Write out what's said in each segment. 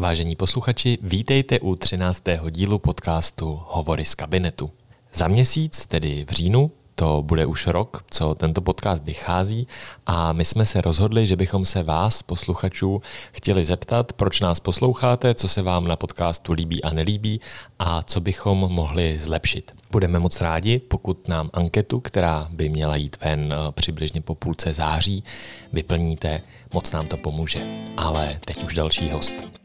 Vážení posluchači, vítejte u 13. dílu podcastu Hovory z kabinetu. Za měsíc, tedy v říjnu, to bude už rok, co tento podcast vychází a my jsme se rozhodli, že bychom se vás, posluchačů, chtěli zeptat, proč nás posloucháte, co se vám na podcastu líbí a nelíbí a co bychom mohli zlepšit. Budeme moc rádi, pokud nám anketu, která by měla jít ven eh, přibližně po půlce září, vyplníte, moc nám to pomůže. Ale teď už další host.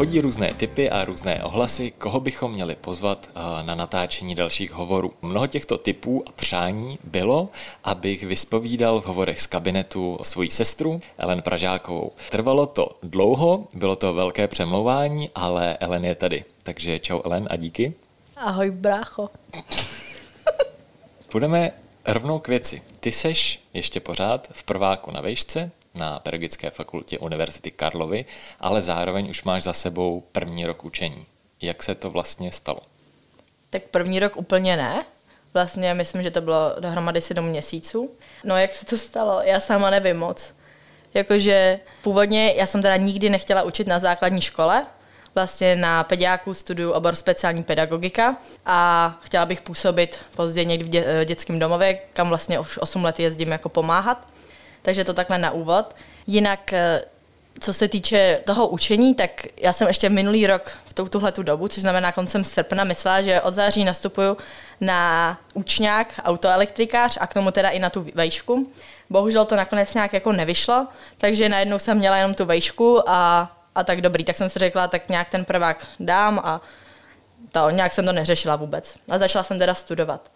Chodí různé typy a různé ohlasy, koho bychom měli pozvat eh, na natáčení dalších hovorů. Mnoho těchto typů a přání bylo, abych vyspovídal v hovorech z kabinetu svoji sestru Ellen Pražákovou. Trvalo to dlouho, bylo to velké přemlouvání, ale Ellen je tady. Takže čau Ellen a díky. Ahoj brácho. Půjdeme rovnou k věci. Ty seš ještě pořád v prváku na vejšce, na Pedagogické fakultě Univerzity Karlovy, ale zároveň už máš za sebou první rok učení. Jak se to vlastně stalo? Tak první rok úplně ne. Vlastně myslím, že to bylo dohromady sedm měsíců. No jak se to stalo? Já sama nevím moc. Jakože původně já jsem teda nikdy nechtěla učit na základní škole, vlastně na pediáku studuju obor speciální pedagogika a chtěla bych působit později někdy v dě- dětském domově, kam vlastně už 8 let jezdím jako pomáhat takže to takhle na úvod. Jinak, eh, co se týče toho učení, tak já jsem ještě minulý rok v tuhle tu dobu, což znamená koncem srpna, myslela, že od září nastupuju na učňák, autoelektrikář a k tomu teda i na tu vejšku. Bohužel to nakonec nějak jako nevyšlo, takže najednou jsem měla jenom tu vejšku a, a tak dobrý, tak jsem si řekla, tak nějak ten prvák dám a to, nějak jsem to neřešila vůbec. A začala jsem teda studovat.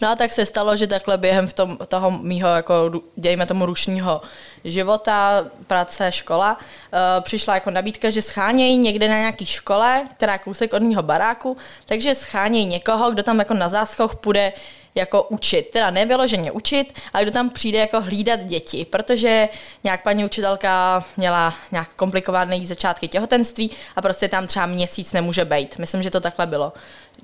No a tak se stalo, že takhle během v tom, toho mýho, jako, dějme tomu, rušního života, práce, škola, uh, přišla jako nabídka, že schánějí někde na nějaký škole, která kousek od mého baráku, takže schánějí někoho, kdo tam jako na záskoch půjde jako učit. Teda nevyloženě učit, ale kdo tam přijde jako hlídat děti, protože nějak paní učitelka měla nějak komplikované začátky těhotenství a prostě tam třeba měsíc nemůže být. Myslím, že to takhle bylo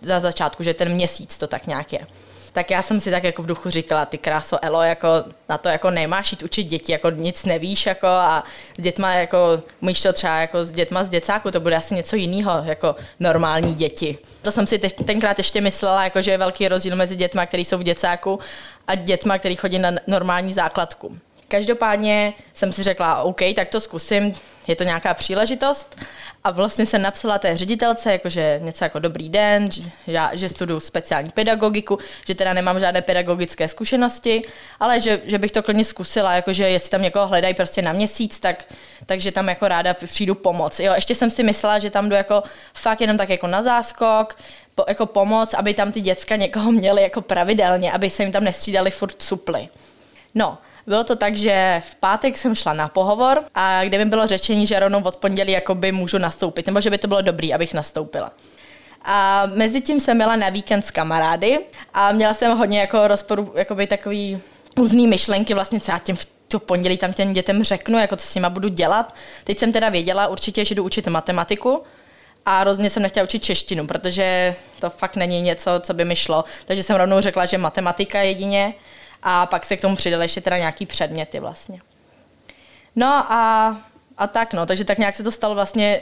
na začátku, že ten měsíc to tak nějak je tak já jsem si tak jako v duchu říkala, ty kráso Elo, jako na to jako nemáš jít učit děti, jako nic nevíš, jako a s dětma, jako můžeš to třeba jako s dětma z děcáku, to bude asi něco jiného, jako normální děti. To jsem si teď, tenkrát ještě myslela, jako že je velký rozdíl mezi dětma, který jsou v děcáku a dětma, který chodí na normální základku. Každopádně jsem si řekla, OK, tak to zkusím, je to nějaká příležitost. A vlastně jsem napsala té ředitelce, jakože něco jako dobrý den, že, že studuju speciální pedagogiku, že teda nemám žádné pedagogické zkušenosti, ale že, že bych to klidně zkusila, jakože jestli tam někoho hledají prostě na měsíc, tak, takže tam jako ráda přijdu pomoc. Jo, ještě jsem si myslela, že tam jdu jako fakt jenom tak jako na záskok, po, jako pomoc, aby tam ty děcka někoho měly jako pravidelně, aby se jim tam nestřídali furt suply. No, bylo to tak, že v pátek jsem šla na pohovor a kde mi bylo řečení, že rovnou od pondělí jakoby můžu nastoupit, nebo že by to bylo dobrý, abych nastoupila. A mezi tím jsem měla na víkend s kamarády a měla jsem hodně jako rozporu, jakoby takový různý myšlenky, vlastně co já těm v to pondělí tam těm dětem řeknu, jako co s nima budu dělat. Teď jsem teda věděla určitě, že jdu učit matematiku, a rozhodně jsem nechtěla učit češtinu, protože to fakt není něco, co by mi šlo. Takže jsem rovnou řekla, že matematika jedině a pak se k tomu přidali ještě teda nějaký předměty vlastně. No a, a tak no, takže tak nějak se to stalo vlastně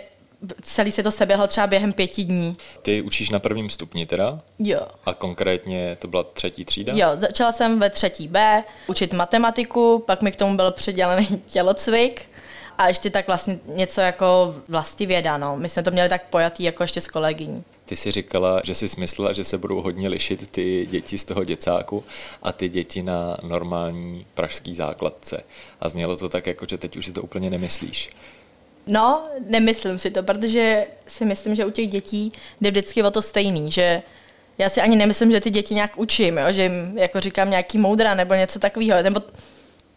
celý se to seběhlo třeba během pěti dní. Ty učíš na prvním stupni teda? Jo. A konkrétně to byla třetí třída? Jo, začala jsem ve třetí B učit matematiku, pak mi k tomu byl přidělený tělocvik a ještě tak vlastně něco jako vlastivěda, no. My jsme to měli tak pojatý jako ještě s kolegyní. Ty si říkala, že jsi smyslela, že se budou hodně lišit ty děti z toho děcáku a ty děti na normální pražský základce. A znělo to tak, jako že teď už si to úplně nemyslíš. No, nemyslím si to, protože si myslím, že u těch dětí jde vždycky o to stejný, že já si ani nemyslím, že ty děti nějak učím, jo? že jim jako říkám nějaký moudra nebo něco takového, nebo,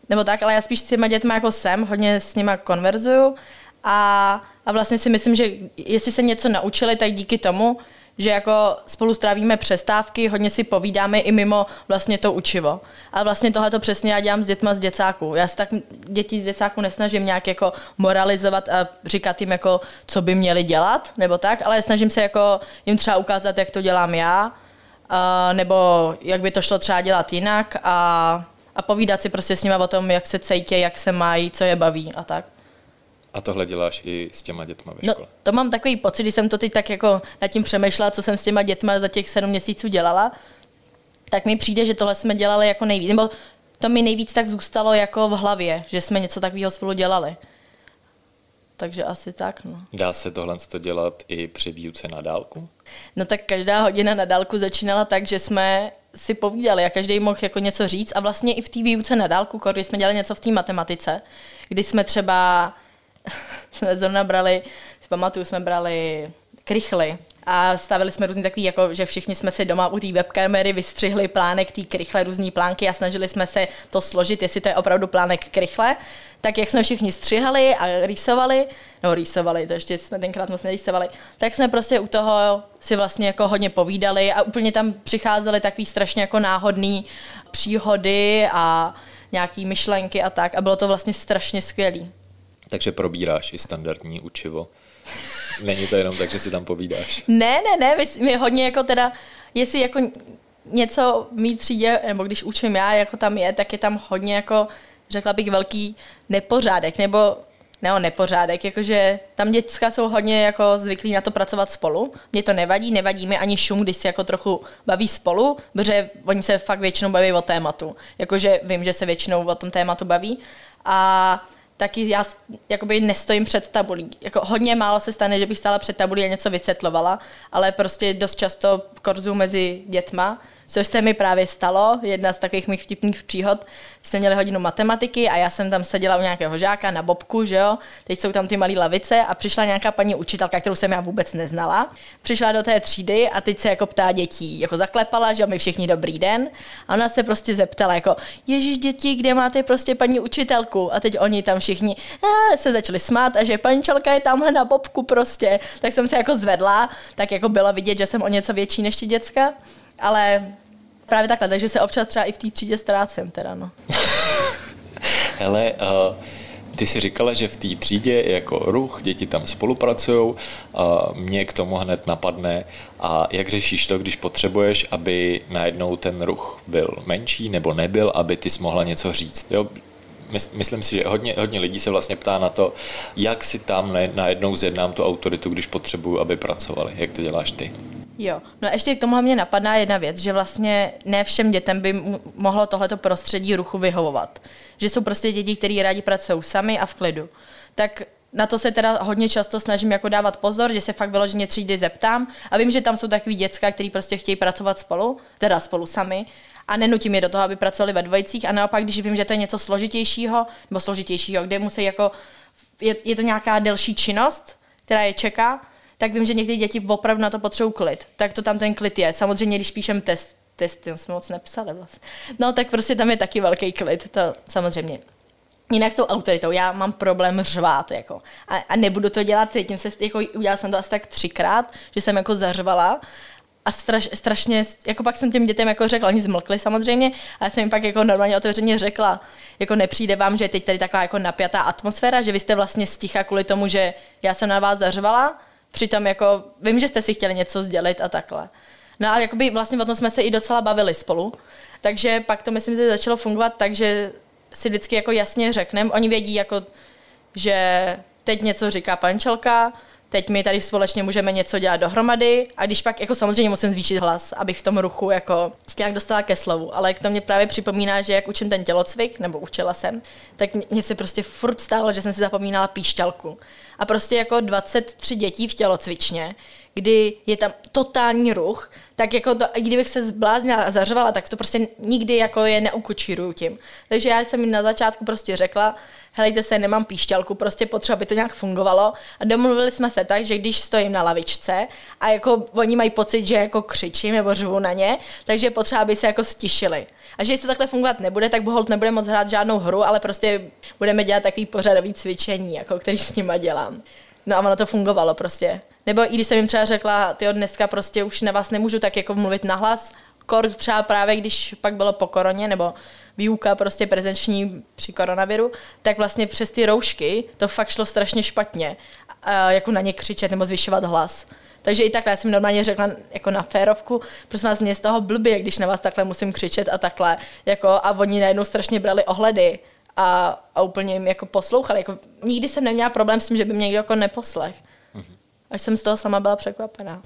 nebo tak, ale já spíš s těma dětma jako jsem, hodně s nima konverzuju a, a vlastně si myslím, že jestli se něco naučili, tak díky tomu, že jako spolu strávíme přestávky, hodně si povídáme i mimo vlastně to učivo. A vlastně tohle to přesně já dělám s dětma z děcáku. Já se tak děti z děcáku nesnažím nějak jako moralizovat a říkat jim jako, co by měli dělat, nebo tak, ale snažím se jako jim třeba ukázat, jak to dělám já, nebo jak by to šlo třeba dělat jinak a, a povídat si prostě s nimi o tom, jak se cítí, jak se mají, co je baví a tak. A tohle děláš i s těma dětma ve No, škole? to mám takový pocit, když jsem to teď tak jako nad tím přemýšlela, co jsem s těma dětma za těch sedm měsíců dělala, tak mi přijde, že tohle jsme dělali jako nejvíc. Nebo to mi nejvíc tak zůstalo jako v hlavě, že jsme něco takového spolu dělali. Takže asi tak, no. Dá se tohle to dělat i při výuce na dálku? No tak každá hodina na dálku začínala tak, že jsme si povídali a každý mohl jako něco říct a vlastně i v té výuce na dálku, když jsme dělali něco v té matematice, kdy jsme třeba jsme zrovna brali, si pamatuju, jsme brali krychly a stavili jsme různý takový, jako že všichni jsme si doma u té webkamery vystřihli plánek té krychle, různý plánky a snažili jsme se to složit, jestli to je opravdu plánek krychle. Tak jak jsme všichni střihali a rýsovali, no rýsovali, to ještě jsme tenkrát moc nerýsovali, tak jsme prostě u toho si vlastně jako hodně povídali a úplně tam přicházely takový strašně jako náhodný příhody a nějaký myšlenky a tak a bylo to vlastně strašně skvělý. Takže probíráš i standardní učivo. Není to jenom tak, že si tam povídáš. Ne, ne, ne, my, my hodně jako teda, jestli jako něco v mý třídě, nebo když učím já, jako tam je, tak je tam hodně jako, řekla bych, velký nepořádek, nebo ne nepořádek, jakože tam děcka jsou hodně jako zvyklí na to pracovat spolu. Mně to nevadí, nevadí mi ani šum, když si jako trochu baví spolu, protože oni se fakt většinou baví o tématu. Jakože vím, že se většinou o tom tématu baví. A taky já jakoby nestojím před tabulí. Jako hodně málo se stane, že bych stála před tabulí a něco vysvětlovala, ale prostě dost často korzu mezi dětma což se mi právě stalo, jedna z takových mých vtipných příhod. Jsme měli hodinu matematiky a já jsem tam seděla u nějakého žáka na bobku, že jo. Teď jsou tam ty malé lavice a přišla nějaká paní učitelka, kterou jsem já vůbec neznala. Přišla do té třídy a teď se jako ptá dětí, jako zaklepala, že my všichni dobrý den. A ona se prostě zeptala, jako, Ježíš děti, kde máte prostě paní učitelku? A teď oni tam všichni se začali smát a že čelka je tamhle na bobku prostě. Tak jsem se jako zvedla, tak jako bylo vidět, že jsem o něco větší než ti děcka. Ale Právě takhle, takže se občas třeba i v té třídě ztrácím teda, no. Hele, uh, ty si říkala, že v té třídě je jako ruch, děti tam spolupracují, uh, mě k tomu hned napadne a jak řešíš to, když potřebuješ, aby najednou ten ruch byl menší nebo nebyl, aby ty mohla něco říct. Jo? myslím si, že hodně, hodně lidí se vlastně ptá na to, jak si tam najednou zjednám tu autoritu, když potřebuju, aby pracovali. Jak to děláš ty? Jo, no ještě k tomu mě napadá jedna věc, že vlastně ne všem dětem by mohlo tohleto prostředí ruchu vyhovovat. Že jsou prostě děti, které rádi pracují sami a v klidu. Tak na to se teda hodně často snažím jako dávat pozor, že se fakt vyloženě třídy zeptám a vím, že tam jsou takový děcka, který prostě chtějí pracovat spolu, teda spolu sami a nenutím je do toho, aby pracovali ve dvojicích a naopak, když vím, že to je něco složitějšího, nebo složitějšího, kde musí jako, je, je to nějaká delší činnost, která je čeká, tak vím, že někdy děti opravdu na to potřebují klid. Tak to tam ten klid je. Samozřejmě, když píšem test, testy, jsme moc nepsali vlastně. No, tak prostě tam je taky velký klid, to samozřejmě. Jinak s tou autoritou, já mám problém řvát, jako. A, a nebudu to dělat, tím se, jako, udělala jsem to asi tak třikrát, že jsem jako zařvala a straš, strašně, jako pak jsem těm dětem jako řekla, oni zmlkli samozřejmě, a já jsem jim pak jako normálně otevřeně řekla, jako nepřijde vám, že je teď tady taková jako napjatá atmosféra, že vy jste vlastně sticha kvůli tomu, že já jsem na vás zařvala, Přitom jako, vím, že jste si chtěli něco sdělit a takhle. No a jakoby vlastně o tom jsme se i docela bavili spolu. Takže pak to myslím, že začalo fungovat tak, že si vždycky jako jasně řekneme, oni vědí jako, že teď něco říká pančelka, teď my tady společně můžeme něco dělat dohromady a když pak jako samozřejmě musím zvýšit hlas, abych v tom ruchu jako nějak dostala ke slovu, ale to mě právě připomíná, že jak učím ten tělocvik, nebo učila jsem, tak mě se prostě furt stalo, že jsem si zapomínala píšťalku. A prostě jako 23 dětí v tělocvičně, kdy je tam totální ruch, tak jako to, kdybych se zbláznila a zařvala, tak to prostě nikdy jako je neukočíruju tím. Takže já jsem jim na začátku prostě řekla, helejte se, nemám píšťalku, prostě potřeba, aby to nějak fungovalo. A domluvili jsme se tak, že když stojím na lavičce a jako oni mají pocit, že jako křičím nebo řvu na ně, takže potřeba, aby se jako stišili. A že jestli to takhle fungovat nebude, tak boholt nebude moc hrát žádnou hru, ale prostě budeme dělat takový pořadový cvičení, jako který s nima dělám. No a ono to fungovalo prostě. Nebo i když jsem jim třeba řekla, ty dneska prostě už na vás nemůžu tak jako mluvit nahlas, kor třeba právě když pak bylo po koroně, nebo výuka prostě prezenční při koronaviru, tak vlastně přes ty roušky to fakt šlo strašně špatně, jako na ně křičet nebo zvyšovat hlas. Takže i takhle já jsem normálně řekla jako na férovku, prosím vás, mě z toho blbě, když na vás takhle musím křičet a takhle. Jako, a oni najednou strašně brali ohledy a, a úplně jim jako poslouchali. Jako, nikdy jsem neměla problém s tím, že by mě někdo jako neposlech. Mm-hmm. Až jsem z toho sama byla překvapená.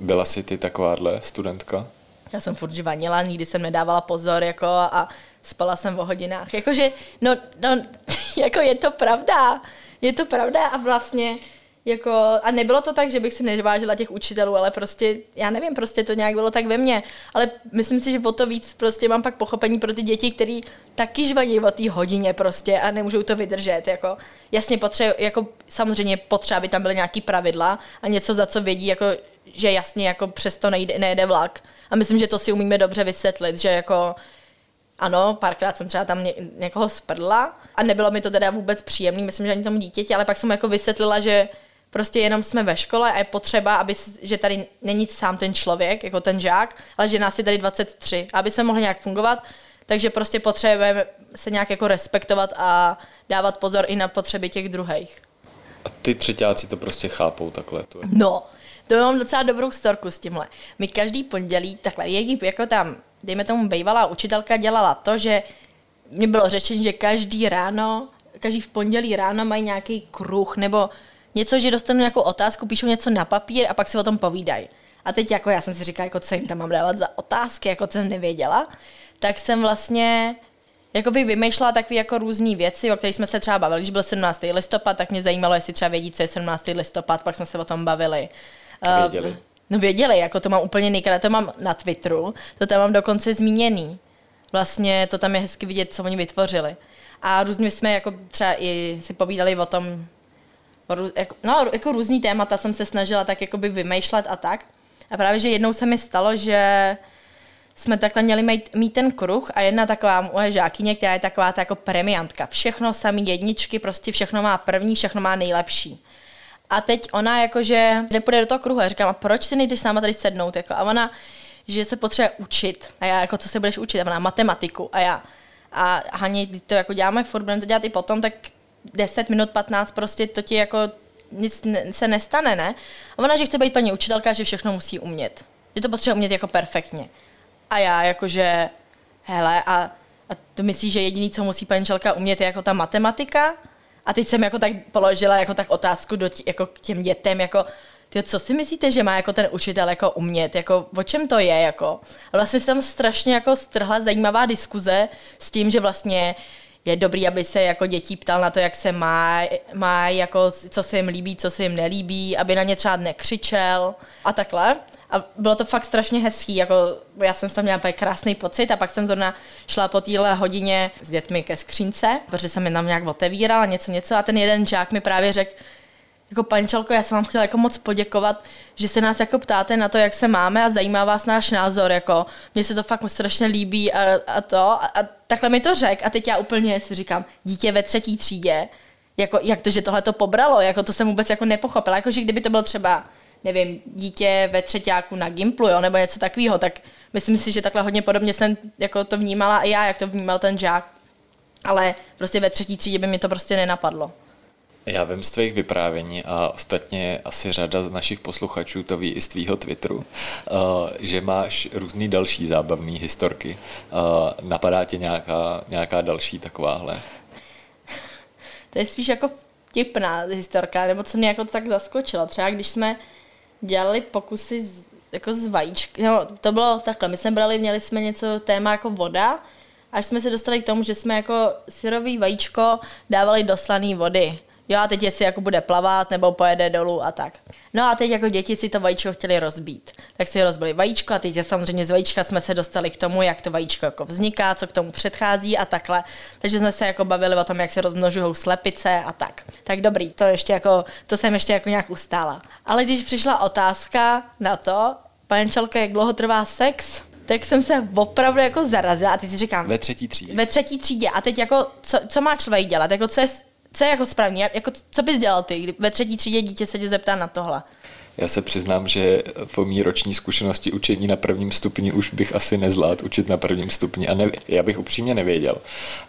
Byla jsi ty takováhle studentka? Já jsem furt žvanila, nikdy jsem nedávala pozor jako a spala jsem o hodinách. Jakože, no, no, jako je to pravda. Je to pravda a vlastně jako, a nebylo to tak, že bych si nevážila těch učitelů, ale prostě, já nevím, prostě to nějak bylo tak ve mně. Ale myslím si, že o to víc prostě mám pak pochopení pro ty děti, který taky žvaní o té hodině prostě a nemůžou to vydržet. Jako, jasně potřeba, jako samozřejmě potřeba, aby tam byly nějaký pravidla a něco, za co vědí, jako, že jasně jako přesto nejde, nejde vlak. A myslím, že to si umíme dobře vysvětlit, že jako ano, párkrát jsem třeba tam ně, někoho sprdla a nebylo mi to teda vůbec příjemné, myslím, že ani tomu dítěti, ale pak jsem jako vysvětlila, že prostě jenom jsme ve škole a je potřeba, aby, že tady není sám ten člověk, jako ten žák, ale že nás je tady 23, aby se mohli nějak fungovat, takže prostě potřebujeme se nějak jako respektovat a dávat pozor i na potřeby těch druhých. A ty třetíáci to prostě chápou takhle? To je. No, to mám docela dobrou storku s tímhle. My každý pondělí, takhle, jak jako tam, dejme tomu, bývalá učitelka dělala to, že mi bylo řečeno, že každý ráno, každý v pondělí ráno mají nějaký kruh, nebo něco, že dostanu nějakou otázku, píšou něco na papír a pak si o tom povídají. A teď jako já jsem si říkala, jako co jim tam mám dávat za otázky, jako co jsem nevěděla, tak jsem vlastně jako by vymýšlela takové jako různé věci, o kterých jsme se třeba bavili. Když byl 17. listopad, tak mě zajímalo, jestli třeba vědí, co je 17. listopad, pak jsme se o tom bavili. Věděli. Uh, no věděli, jako to mám úplně nejkrát, to mám na Twitteru, to tam mám dokonce zmíněný. Vlastně to tam je hezky vidět, co oni vytvořili. A různě jsme jako třeba i si povídali o tom, jako, no, jako různý témata jsem se snažila tak jakoby vymýšlet a tak. A právě, že jednou se mi stalo, že jsme takhle měli mít, mít ten kruh a jedna taková moje žákyně, která je taková ta jako premiantka. Všechno samý jedničky, prostě všechno má první, všechno má nejlepší. A teď ona jakože nepůjde do toho kruhu. Já říkám, a proč si nejdeš s náma tady sednout? Jako, a ona, že se potřebuje učit. A já, jako, co se budeš učit? A ona, matematiku. A já, a Haně, to jako děláme furt, budeme to dělat i potom, tak 10 minut, 15, prostě to ti jako nic se nestane, ne? A ona, že chce být paní učitelka, že všechno musí umět. Že to potřebuje umět jako perfektně. A já jakože, hele, a, a to myslíš, že jediný, co musí paní učitelka umět, je jako ta matematika? A teď jsem jako tak položila jako tak otázku do tí, jako k těm dětem, jako ty, co si myslíte, že má jako ten učitel jako umět, jako o čem to je, jako. A vlastně se tam strašně jako strhla zajímavá diskuze s tím, že vlastně je dobrý, aby se jako dětí ptal na to, jak se má, má jako co se jim líbí, co se jim nelíbí, aby na ně třeba nekřičel a takhle. A bylo to fakt strašně hezký, jako já jsem z toho měla krásný pocit a pak jsem zrovna šla po téhle hodině s dětmi ke skřínce, protože jsem je tam nějak otevírala, něco, něco a ten jeden žák mi právě řekl, jako pančelko, já jsem vám chtěla jako moc poděkovat, že se nás jako ptáte na to, jak se máme a zajímá vás náš názor, jako mně se to fakt strašně líbí a, a to a, a takhle mi to řek a teď já úplně si říkám, dítě ve třetí třídě, jako, jak to, že tohle to pobralo, jako to jsem vůbec jako nepochopila, jako že kdyby to bylo třeba, nevím, dítě ve třetíku na Gimplu, jo, nebo něco takového, tak myslím si, že takhle hodně podobně jsem jako to vnímala i já, jak to vnímal ten žák. Ale prostě ve třetí třídě by mi to prostě nenapadlo. Já vím z tvých vyprávění a ostatně asi řada z našich posluchačů to ví i z tvýho Twitteru, eh, že máš různý další zábavné historky. Eh, napadá tě nějaká, nějaká další takováhle? To je spíš jako vtipná historka, nebo co mě jako tak zaskočilo. Třeba když jsme dělali pokusy z, jako z vajíčky, no to bylo takhle, my jsme brali, měli jsme něco téma jako voda, až jsme se dostali k tomu, že jsme jako syrový vajíčko dávali do slané vody jo a teď jestli jako bude plavat nebo pojede dolů a tak. No a teď jako děti si to vajíčko chtěli rozbít. Tak si rozbili vajíčko a teď samozřejmě z vajíčka jsme se dostali k tomu, jak to vajíčko jako vzniká, co k tomu předchází a takhle. Takže jsme se jako bavili o tom, jak se rozmnožují slepice a tak. Tak dobrý, to ještě jako, to jsem ještě jako nějak ustála. Ale když přišla otázka na to, pančelka, jak dlouho trvá sex, tak jsem se opravdu jako zarazila a teď si říkám. Ve třetí třídě. Ve třetí třídě. A teď jako, co, co má člověk dělat? Jako co je co je jako správně? Jako, co bys dělal ty, kdy ve třetí třídě dítě se tě zeptá na tohle? Já se přiznám, že po mý roční zkušenosti učení na prvním stupni už bych asi nezvládl učit na prvním stupni a ne, já bych upřímně nevěděl,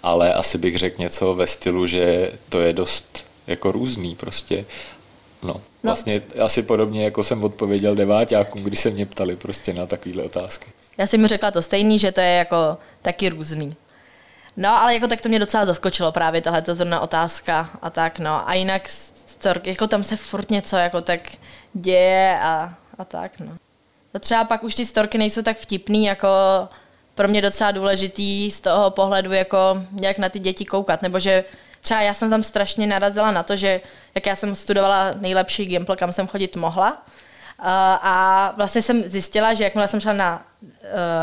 ale asi bych řekl něco ve stylu, že to je dost jako různý prostě. No, no. vlastně asi podobně, jako jsem odpověděl deváťákům, když se mě ptali prostě na takovéhle otázky. Já jsem mi řekla to stejný, že to je jako taky různý. No, ale jako tak to mě docela zaskočilo právě tahle ta zrovna otázka a tak, no. A jinak jako tam se furt něco jako tak děje a, a tak, no. To třeba pak už ty storky nejsou tak vtipný, jako pro mě docela důležitý z toho pohledu, jako jak na ty děti koukat, nebo že třeba já jsem tam strašně narazila na to, že jak já jsem studovala nejlepší Gimple, kam jsem chodit mohla, a vlastně jsem zjistila, že jakmile jsem šla na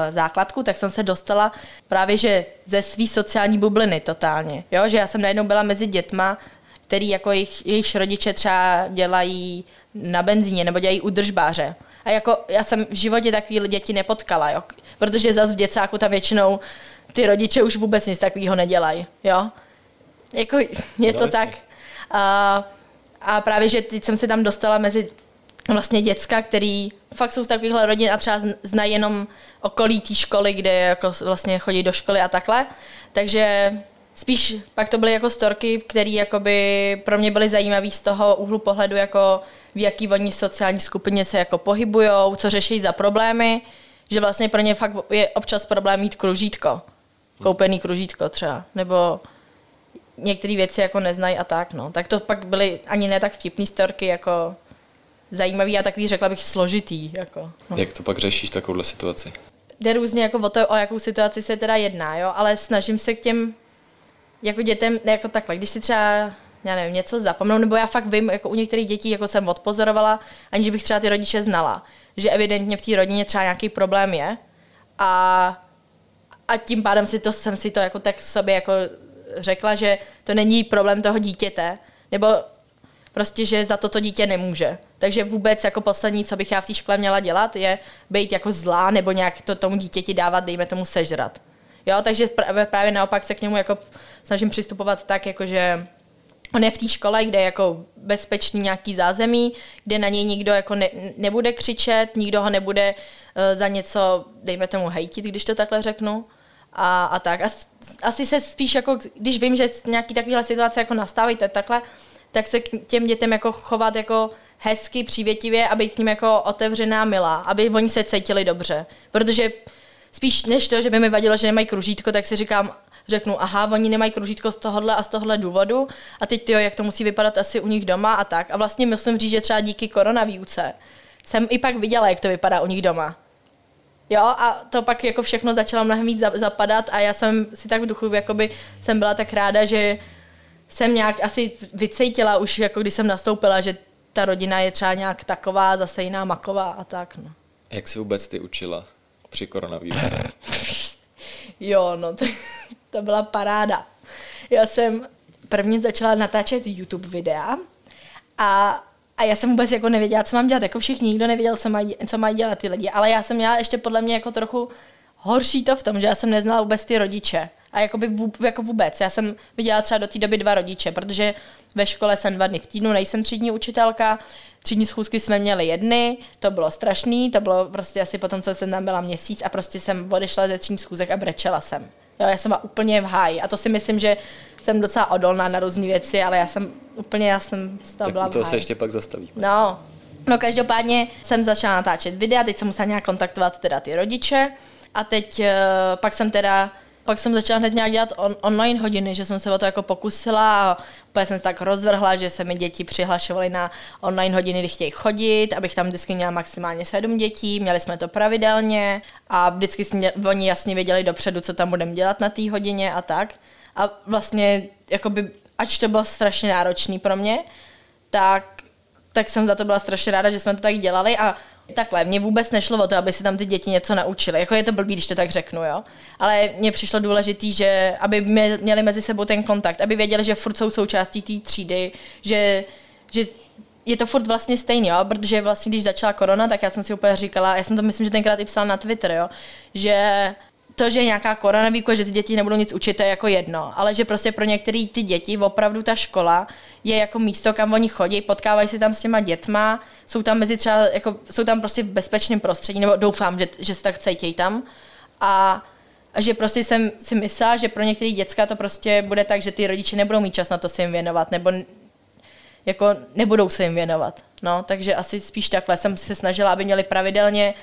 e, základku, tak jsem se dostala právě že ze své sociální bubliny totálně. Jo? Že já jsem najednou byla mezi dětma, který jako jejich, jejich rodiče třeba dělají na benzíně nebo dělají udržbáře. A jako já jsem v životě takový děti nepotkala, jo? protože zase v děcáku tam většinou ty rodiče už vůbec nic takového nedělají. Jo? Jako je to tak. A, a právě, že teď jsem se tam dostala mezi vlastně děcka, který fakt jsou z takovýchhle rodin a třeba znají jenom okolí té školy, kde jako vlastně chodí do školy a takhle. Takže spíš pak to byly jako storky, které jakoby pro mě byly zajímavé z toho úhlu pohledu, jako v jaký oni sociální skupině se jako pohybujou, co řeší za problémy, že vlastně pro ně fakt je občas problém mít kružítko, koupený kružítko třeba, nebo některé věci jako neznají a tak, no. Tak to pak byly ani ne tak vtipný storky, jako zajímavý a takový, řekla bych, složitý. Jako, no. Jak to pak řešíš takovouhle situaci? Jde různě jako o to, o jakou situaci se teda jedná, jo, ale snažím se k těm jako dětem, jako takhle, když si třeba já nevím, něco zapomnou, nebo já fakt vím, jako u některých dětí, jako jsem odpozorovala, aniž bych třeba ty rodiče znala, že evidentně v té rodině třeba nějaký problém je a, a tím pádem si to, jsem si to jako tak sobě jako řekla, že to není problém toho dítěte, nebo prostě, že za to to dítě nemůže. Takže vůbec jako poslední, co bych já v té škole měla dělat, je být jako zlá nebo nějak to tomu dítěti dávat, dejme tomu sežrat. Jo, takže právě naopak se k němu jako snažím přistupovat tak, jako že on je v té škole, kde je jako bezpečný nějaký zázemí, kde na něj nikdo jako ne, nebude křičet, nikdo ho nebude uh, za něco, dejme tomu, hejtit, když to takhle řeknu. A, a tak. As, asi se spíš jako, když vím, že nějaký takovýhle situace jako nastávají takhle, tak se k těm dětem jako chovat jako hezky, přívětivě a být k ním jako otevřená, milá, aby oni se cítili dobře. Protože spíš než to, že by mi vadilo, že nemají kružítko, tak si říkám, řeknu, aha, oni nemají kružítko z tohohle a z tohohle důvodu a teď tyjo, jak to musí vypadat asi u nich doma a tak. A vlastně musím říct, že třeba díky koronavíruce jsem i pak viděla, jak to vypadá u nich doma. Jo, a to pak jako všechno začalo mnohem víc zapadat a já jsem si tak v duchu, jakoby jsem byla tak ráda, že jsem nějak asi vycítila už, jako když jsem nastoupila, že ta rodina je třeba nějak taková, zase jiná maková a tak. No. Jak jsi vůbec ty učila při koronavíru? jo, no to, to byla paráda. Já jsem první začala natáčet YouTube videa a, a já jsem vůbec jako nevěděla, co mám dělat. Jako všichni, nikdo nevěděl, co mají, co mají dělat ty lidi. Ale já jsem měla ještě podle mě jako trochu horší to v tom, že já jsem neznala vůbec ty rodiče. A jakoby vů, jako vůbec. Já jsem viděla třeba do té doby dva rodiče, protože ve škole jsem dva dny v týdnu, nejsem třídní učitelka, třídní schůzky jsme měli jedny, to bylo strašný, to bylo prostě asi potom, co jsem tam byla měsíc a prostě jsem odešla ze třídní schůzek a brečela jsem. Jo, já jsem byla úplně v háji a to si myslím, že jsem docela odolná na různé věci, ale já jsem úplně, já jsem z toho byla háji. se ještě pak zastavíme. No, no každopádně jsem začala natáčet videa, teď jsem musela nějak kontaktovat teda ty rodiče a teď uh, pak jsem teda pak jsem začala hned nějak dělat on, online hodiny, že jsem se o to jako pokusila a úplně jsem se tak rozvrhla, že se mi děti přihlašovaly na online hodiny, kdy chtějí chodit, abych tam vždycky měla maximálně sedm dětí, měli jsme to pravidelně a vždycky jsme, oni jasně věděli dopředu, co tam budeme dělat na té hodině a tak. A vlastně, jakoby, ač to bylo strašně náročný pro mě, tak, tak jsem za to byla strašně ráda, že jsme to tak dělali a Takhle, mně vůbec nešlo o to, aby si tam ty děti něco naučili. Jako je to blbý, když to tak řeknu, jo. Ale mně přišlo důležitý, že aby měli mezi sebou ten kontakt, aby věděli, že furt jsou součástí té třídy, že, že je to furt vlastně stejný, jo? protože vlastně když začala korona, tak já jsem si úplně říkala, já jsem to myslím, že tenkrát i psala na Twitter, jo? že to, že je nějaká koronavíko, že ty děti nebudou nic učit, to je jako jedno, ale že prostě pro některé ty děti opravdu ta škola je jako místo, kam oni chodí, potkávají se tam s těma dětma, jsou tam mezi třeba, jako, jsou tam prostě v bezpečném prostředí, nebo doufám, že, že se tak cítějí tam. A, a že prostě jsem si myslela, že pro některé děcka to prostě bude tak, že ty rodiče nebudou mít čas na to se jim věnovat, nebo jako nebudou se jim věnovat. No, takže asi spíš takhle jsem se snažila, aby měli pravidelně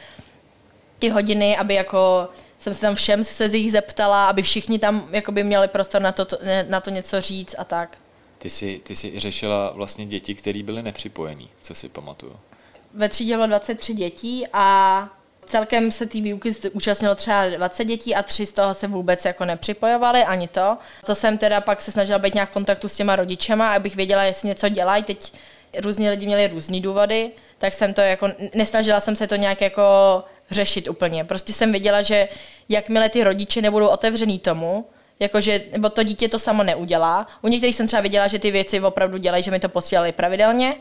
ty hodiny, aby jako jsem se tam všem se z jich zeptala, aby všichni tam jakoby měli prostor na to, na to něco říct a tak. Ty jsi, ty jsi řešila vlastně děti, které byly nepřipojení, co si pamatuju. Ve třídě bylo 23 dětí a celkem se té výuky účastnilo třeba 20 dětí a tři z toho se vůbec jako nepřipojovali, ani to. To jsem teda pak se snažila být nějak v kontaktu s těma rodičema, abych věděla, jestli něco dělají. Teď různí lidi měli různé důvody, tak jsem to jako, nesnažila jsem se to nějak jako řešit úplně. Prostě jsem věděla, že jakmile ty rodiče nebudou otevřený tomu, jakože, nebo to dítě to samo neudělá. U některých jsem třeba viděla, že ty věci opravdu dělají, že mi to posílali pravidelně.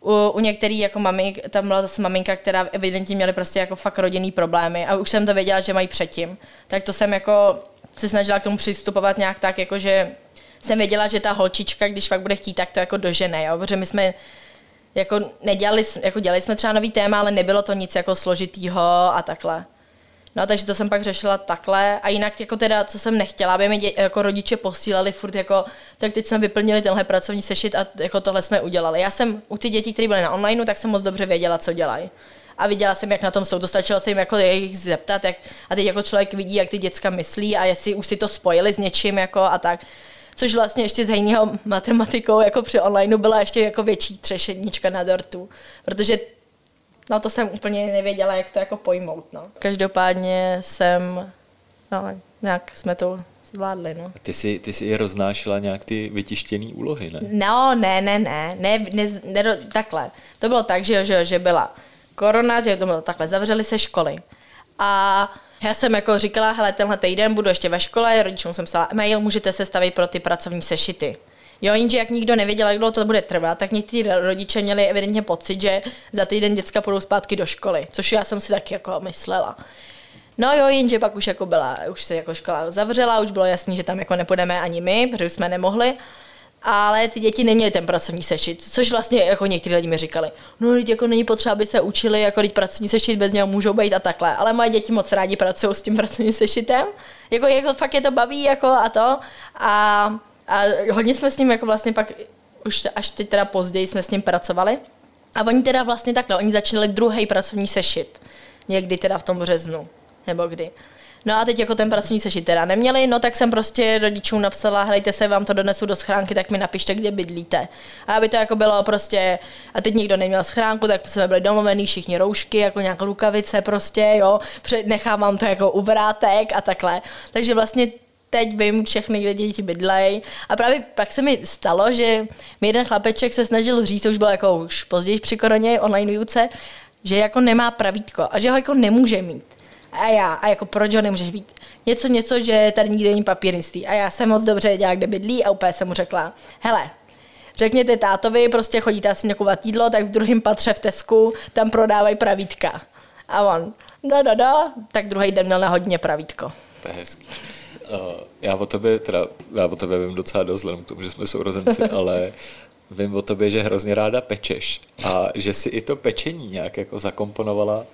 U, u některých jako mami, tam byla zase maminka, která evidentně měly prostě jako fakt rodinný problémy a už jsem to věděla, že mají předtím. Tak to jsem jako se snažila k tomu přistupovat nějak tak, jako že jsem věděla, že ta holčička, když fakt bude chtít, tak to jako dožene, jo? protože my jsme jako nedělali, jako dělali jsme třeba nový téma, ale nebylo to nic jako složitýho a takhle. No, takže to jsem pak řešila takhle a jinak jako teda, co jsem nechtěla, aby mi dě, jako rodiče posílali furt jako, tak teď jsme vyplnili tenhle pracovní sešit a jako tohle jsme udělali. Já jsem u ty dětí, které byly na online, tak jsem moc dobře věděla, co dělají. A viděla jsem, jak na tom jsou. To stačilo se jim jako jejich zeptat, jak, a teď jako člověk vidí, jak ty děcka myslí a jestli už si to spojili s něčím jako a tak což vlastně ještě z hejního matematikou jako při onlineu byla ještě jako větší třešednička na dortu, protože no to jsem úplně nevěděla, jak to jako pojmout, no. Každopádně jsem, no, nějak jsme to zvládli, no. Ty jsi, ty jsi je roznášela nějak ty vytištěné úlohy, ne? No, ne, ne, ne, ne, ne, ne takhle. To bylo tak, že, že, že byla korona, že to bylo takhle, zavřeli se školy. A já jsem jako říkala, hele, tenhle týden budu ještě ve škole, rodičům jsem psala e-mail, můžete se stavit pro ty pracovní sešity. Jo, jenže jak nikdo nevěděl, jak dlouho to bude trvat, tak někteří rodiče měli evidentně pocit, že za týden děcka půjdou zpátky do školy, což já jsem si taky jako myslela. No jo, jenže pak už jako byla, už se jako škola zavřela, už bylo jasný, že tam jako nepůjdeme ani my, protože jsme nemohli ale ty děti neměly ten pracovní sešit, což vlastně jako někteří lidi mi říkali, no teď jako není potřeba, aby se učili, jako teď pracovní sešit bez něho můžou být a takhle, ale moje děti moc rádi pracují s tím pracovním sešitem, jako, jako fakt je to baví jako a to. A, a hodně jsme s ním jako vlastně pak už až teď teda později jsme s ním pracovali. A oni teda vlastně takhle, oni začali druhý pracovní sešit, někdy teda v tom březnu, nebo kdy. No a teď jako ten pracovní sešit teda neměli, no tak jsem prostě rodičům napsala, hlejte se, vám to donesu do schránky, tak mi napište, kde bydlíte. A aby to jako bylo prostě, a teď nikdo neměl schránku, tak jsme byli domluvený, všichni roušky, jako nějaké rukavice prostě, jo, nechávám to jako u vrátek a takhle. Takže vlastně teď vím všechny, kde děti bydlej. A právě pak se mi stalo, že mi jeden chlapeček se snažil říct, to už bylo jako už později při koroně online výuce, že jako nemá pravítko a že ho jako nemůže mít. A já, a jako proč ho nemůžeš být? Něco, něco, že tady nikde není papírnictví. A já jsem moc dobře věděla, kde bydlí a úplně jsem mu řekla, hele, řekněte tátovi, prostě chodíte asi nakupovat jídlo, tak v druhém patře v Tesku tam prodávají pravítka. A on, da, da, da, tak druhý den měl na hodně pravítko. To je hezký. Uh, já o tobě, teda, já o tobě vím docela dost, k tomu, že jsme sourozenci, ale vím o tobě, že hrozně ráda pečeš a že si i to pečení nějak jako zakomponovala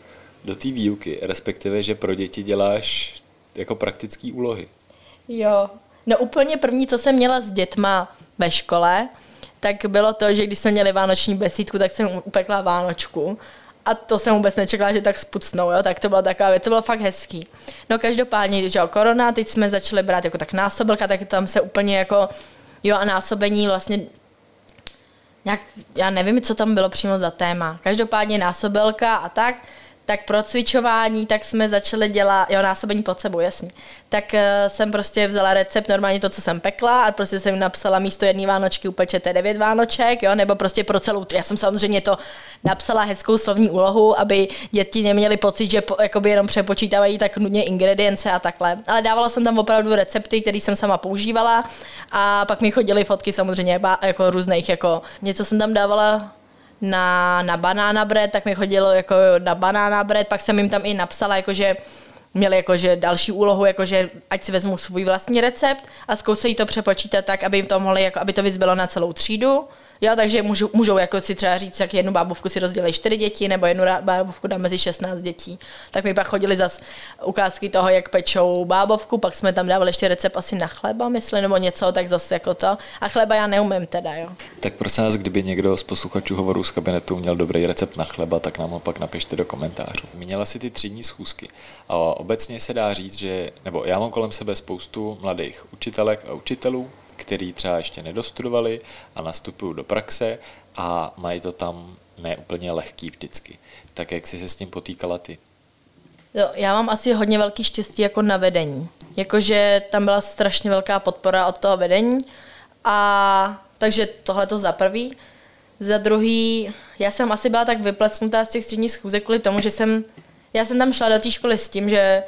do té výuky, respektive, že pro děti děláš jako praktické úlohy. Jo, no úplně první, co jsem měla s dětma ve škole, tak bylo to, že když jsme měli vánoční besídku, tak jsem upekla vánočku. A to jsem vůbec nečekala, že tak spucnou, jo? tak to byla taková věc, to bylo fakt hezký. No každopádně, když jo, korona, teď jsme začali brát jako tak násobilka, tak tam se úplně jako, jo a násobení vlastně nějak, já nevím, co tam bylo přímo za téma. Každopádně násobelka a tak, tak pro cvičování, tak jsme začali dělat, jo, násobení pod sebou, jasně. Tak uh, jsem prostě vzala recept, normálně to, co jsem pekla a prostě jsem napsala místo jedné vánočky upečete devět vánoček, jo, nebo prostě pro celou, já jsem samozřejmě to napsala hezkou slovní úlohu, aby děti neměly pocit, že po, jakoby jenom přepočítávají tak nudně ingredience a takhle. Ale dávala jsem tam opravdu recepty, které jsem sama používala a pak mi chodily fotky samozřejmě jako různých, jako něco jsem tam dávala na, na banana bread, tak mi chodilo jako na banana bread, pak jsem jim tam i napsala, jakože měli jakože další úlohu, jakože ať si vezmu svůj vlastní recept a zkoušejí to přepočítat tak, aby to mohli, jako, aby to vyzbylo na celou třídu, Jo, takže můžou, můžou jako si třeba říct, jak jednu bábovku si rozdělí čtyři děti, nebo jednu bábovku dá mezi 16 dětí. Tak my pak chodili zas ukázky toho, jak pečou bábovku, pak jsme tam dávali ještě recept asi na chleba, myslím, nebo něco, tak zase jako to. A chleba já neumím teda, jo. Tak prosím vás, kdyby někdo z posluchačů hovoru z kabinetu měl dobrý recept na chleba, tak nám ho pak napište do komentářů. Měla si ty třídní schůzky. A obecně se dá říct, že, nebo já mám kolem sebe spoustu mladých učitelek a učitelů, který třeba ještě nedostudovali a nastupují do praxe a mají to tam neúplně lehký vždycky. Tak jak jsi se s tím potýkala ty? Jo, já mám asi hodně velký štěstí jako na vedení. Jakože tam byla strašně velká podpora od toho vedení a takže tohle to za prvý. Za druhý, já jsem asi byla tak vyplesnutá z těch středních schůzek kvůli tomu, že jsem, já jsem tam šla do té školy s tím, že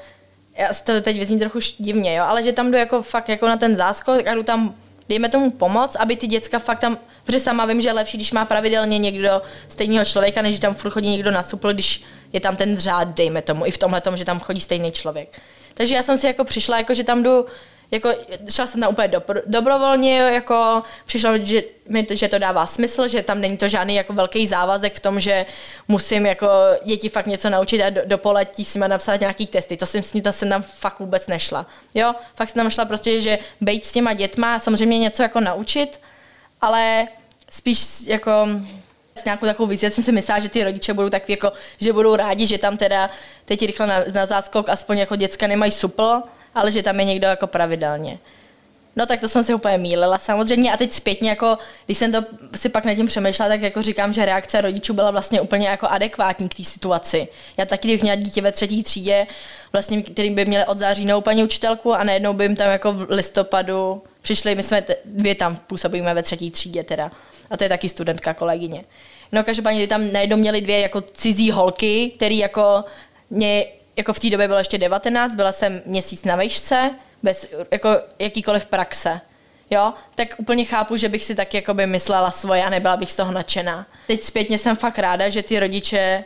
já to teď vyzní trochu divně, jo, ale že tam jdu jako fakt jako na ten záskok a jdu tam, dejme tomu pomoc, aby ty děcka fakt tam, protože sama vím, že je lepší, když má pravidelně někdo stejného člověka, než že tam furt chodí někdo nastupil, když je tam ten řád, dejme tomu, i v tomhle tom, že tam chodí stejný člověk. Takže já jsem si jako přišla, jako že tam jdu jako šla jsem tam úplně dobro, dobrovolně, jako přišlo že, mi že to dává smysl, že tam není to žádný jako velký závazek v tom, že musím jako děti fakt něco naučit a do, do poletí si má napsat nějaký testy. To jsem s ní to jsem tam fakt vůbec nešla. Jo, fakt jsem tam šla prostě, že být s těma dětma, samozřejmě něco jako naučit, ale spíš jako s nějakou takovou vizi. Já jsem si myslela, že ty rodiče budou tak jako, že budou rádi, že tam teda teď rychle na, na záskok aspoň jako děcka nemají supl, ale že tam je někdo jako pravidelně. No tak to jsem si úplně mýlila samozřejmě a teď zpětně, jako, když jsem to si pak nad tím přemýšlela, tak jako říkám, že reakce rodičů byla vlastně úplně jako adekvátní k té situaci. Já taky, když měla dítě ve třetí třídě, vlastně, který by měli od září novou paní učitelku a najednou by jim tam jako v listopadu přišli, my jsme dvě tam působíme ve třetí třídě teda a to je taky studentka kolegyně. No každopádně tam najednou měli dvě jako cizí holky, který jako mě jako v té době bylo ještě 19, byla jsem měsíc na vejšce, bez jako jakýkoliv praxe. Jo, tak úplně chápu, že bych si tak jakoby myslela svoje a nebyla bych z toho nadšená. Teď zpětně jsem fakt ráda, že ty rodiče,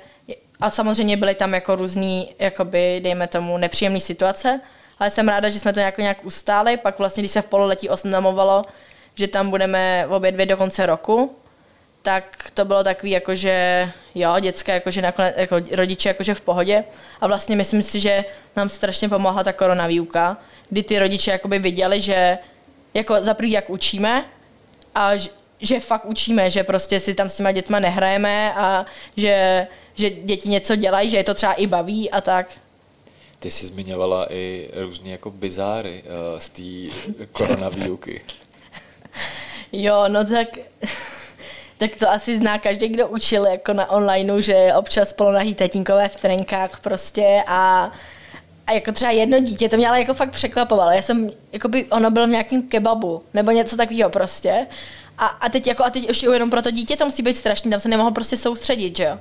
a samozřejmě byly tam jako různý, jakoby, dejme tomu, nepříjemné situace, ale jsem ráda, že jsme to nějak, nějak ustáli, pak vlastně, když se v pololetí oznamovalo, že tam budeme obě dvě do konce roku, tak to bylo takový, jakože jo, dětské, jakože nakonec, jako rodiče jakože v pohodě. A vlastně myslím si, že nám strašně pomohla ta korona výuka, kdy ty rodiče jakoby viděli, že jako za prvý, jak učíme a že, že fakt učíme, že prostě si tam s těma dětma nehrajeme a že, že děti něco dělají, že je to třeba i baví a tak. Ty jsi zmiňovala i různé jako bizáry uh, z té koronavýuky. jo, no tak tak to asi zná každý, kdo učil jako na onlineu, že občas polonahý tatínkové v trenkách prostě a a jako třeba jedno dítě, to mě ale jako fakt překvapovalo. Já jsem, jako by ono bylo v nějakém kebabu, nebo něco takového prostě. A, a teď jako, a teď ještě jenom pro to dítě to musí být strašný, tam se nemohl prostě soustředit, že jo.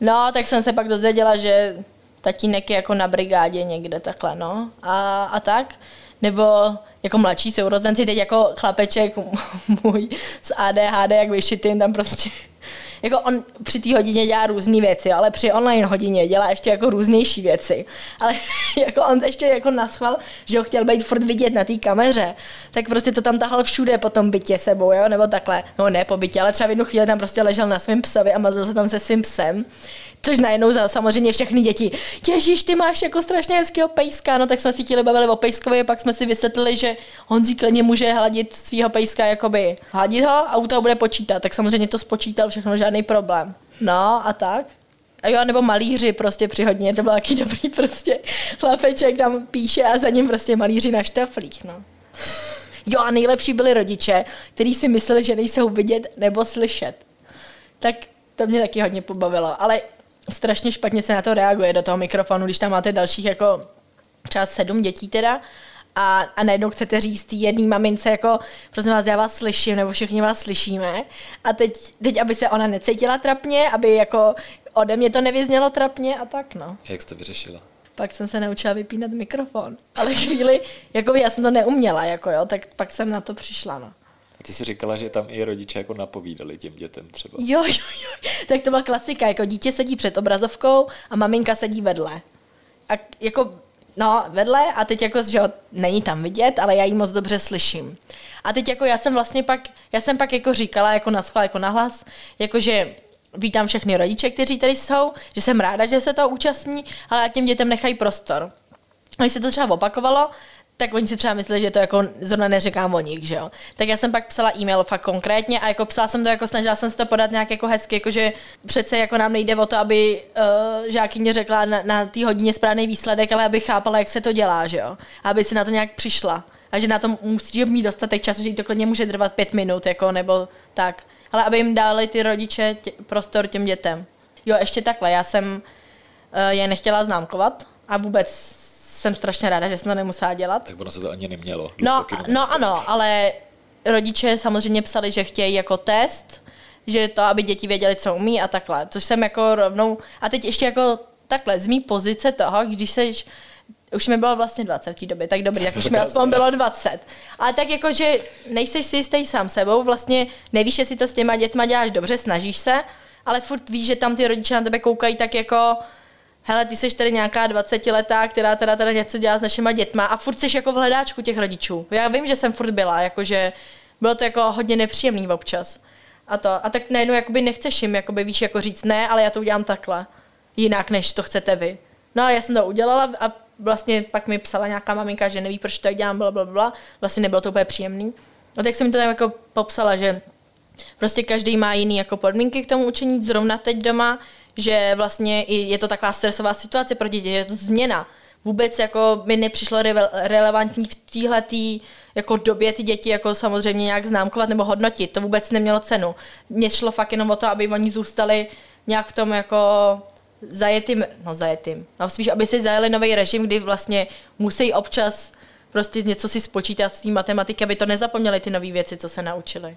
No, tak jsem se pak dozvěděla, že tatínek je jako na brigádě někde takhle, no. A, a tak. Nebo jako mladší sourozenci, teď jako chlapeček můj s ADHD, jak vyšitým, tam prostě jako on při té hodině dělá různé věci, ale při online hodině dělá ještě jako různější věci. Ale jako on ještě jako naschval, že ho chtěl být furt vidět na té kameře, tak prostě to tam tahal všude po tom bytě sebou, jo, nebo takhle. No ne po bytě, ale třeba v jednu chvíli tam prostě ležel na svém psovi a mazl se tam se svým psem. Což najednou za samozřejmě všechny děti. Ježíš, ty máš jako strašně hezkého pejska. No tak jsme si chtěli bavili o pejskovi, pak jsme si vysvětlili, že Honzí klidně může hladit svého pejska, jakoby hladit ho a u toho bude počítat. Tak samozřejmě to spočítal všechno, žádný problém. No a tak. A jo, nebo malíři prostě při hodině, to byl taky dobrý prostě. Chlapeček tam píše a za ním prostě malíři na štaflích, no. Jo a nejlepší byli rodiče, kteří si mysleli, že nejsou vidět nebo slyšet. Tak to mě taky hodně pobavilo. Ale strašně špatně se na to reaguje do toho mikrofonu, když tam máte dalších jako třeba sedm dětí teda a, a najednou chcete říct jedný mamince jako, prosím vás, já vás slyším, nebo všichni vás slyšíme a teď, teď aby se ona necítila trapně, aby jako ode mě to nevyznělo trapně a tak, no. Jak jste to vyřešila? Pak jsem se naučila vypínat mikrofon, ale chvíli, jako já jsem to neuměla, jako jo, tak pak jsem na to přišla, no. Ty jsi říkala, že tam i rodiče jako napovídali těm dětem třeba. Jo, jo, jo. Tak to byla klasika, jako dítě sedí před obrazovkou a maminka sedí vedle. A jako no, vedle a teď jako, že ho není tam vidět, ale já ji moc dobře slyším. A teď jako já jsem vlastně pak, já jsem pak jako říkala jako na schvál, jako nahlas, jako že vítám všechny rodiče, kteří tady jsou, že jsem ráda, že se to účastní, ale a těm dětem nechají prostor. Když se to třeba opakovalo, tak oni si třeba mysleli, že to jako zrovna neříkám o nich, že jo. Tak já jsem pak psala e-mail fakt konkrétně a jako psala jsem to jako snažila jsem se to podat nějak jako hezky, jakože přece jako nám nejde o to, aby uh, žákyně řekla na, na té hodině správný výsledek, ale aby chápala, jak se to dělá, že jo. Aby si na to nějak přišla. A že na to musí mít dostatek času, že jí to klidně může trvat pět minut, jako, nebo tak. Ale aby jim dali ty rodiče tě, prostor těm dětem. Jo, ještě takhle, já jsem uh, je nechtěla známkovat a vůbec jsem strašně ráda, že jsem to nemusela dělat. Tak ono se to ani nemělo. No, no ano, ale rodiče samozřejmě psali, že chtějí jako test, že to, aby děti věděli, co umí a takhle. Což jsem jako rovnou... A teď ještě jako takhle, z mý pozice toho, když seš už mi bylo vlastně 20 v té době, tak dobrý, tak už mi aspoň bylo 20. Ale tak jako, že nejseš si jistý sám sebou, vlastně nevíš, jestli to s těma dětma děláš dobře, snažíš se, ale furt víš, že tam ty rodiče na tebe koukají tak jako, hele, ty jsi tady nějaká 20 letá, která teda, teda něco dělá s našima dětma a furt jsi jako v hledáčku těch rodičů. Já vím, že jsem furt byla, jakože bylo to jako hodně nepříjemný občas. A to, a tak najednou jakoby nechceš jim, jakoby víš, jako říct ne, ale já to udělám takhle. Jinak, než to chcete vy. No a já jsem to udělala a vlastně pak mi psala nějaká maminka, že neví, proč to dělám, bla, bla, bla. Vlastně nebylo to úplně příjemný. A tak jsem to tam jako popsala, že prostě každý má jiný jako podmínky k tomu učení, zrovna teď doma, že vlastně je to taková stresová situace pro děti, je to změna. Vůbec jako mi nepřišlo re- relevantní v téhle jako době ty děti jako samozřejmě nějak známkovat nebo hodnotit. To vůbec nemělo cenu. Mně šlo fakt jenom o to, aby oni zůstali nějak v tom jako zajetým, no zajetým, no spíš, aby si zajeli nový režim, kdy vlastně musí občas prostě něco si spočítat s tím matematiky, aby to nezapomněli ty nové věci, co se naučili.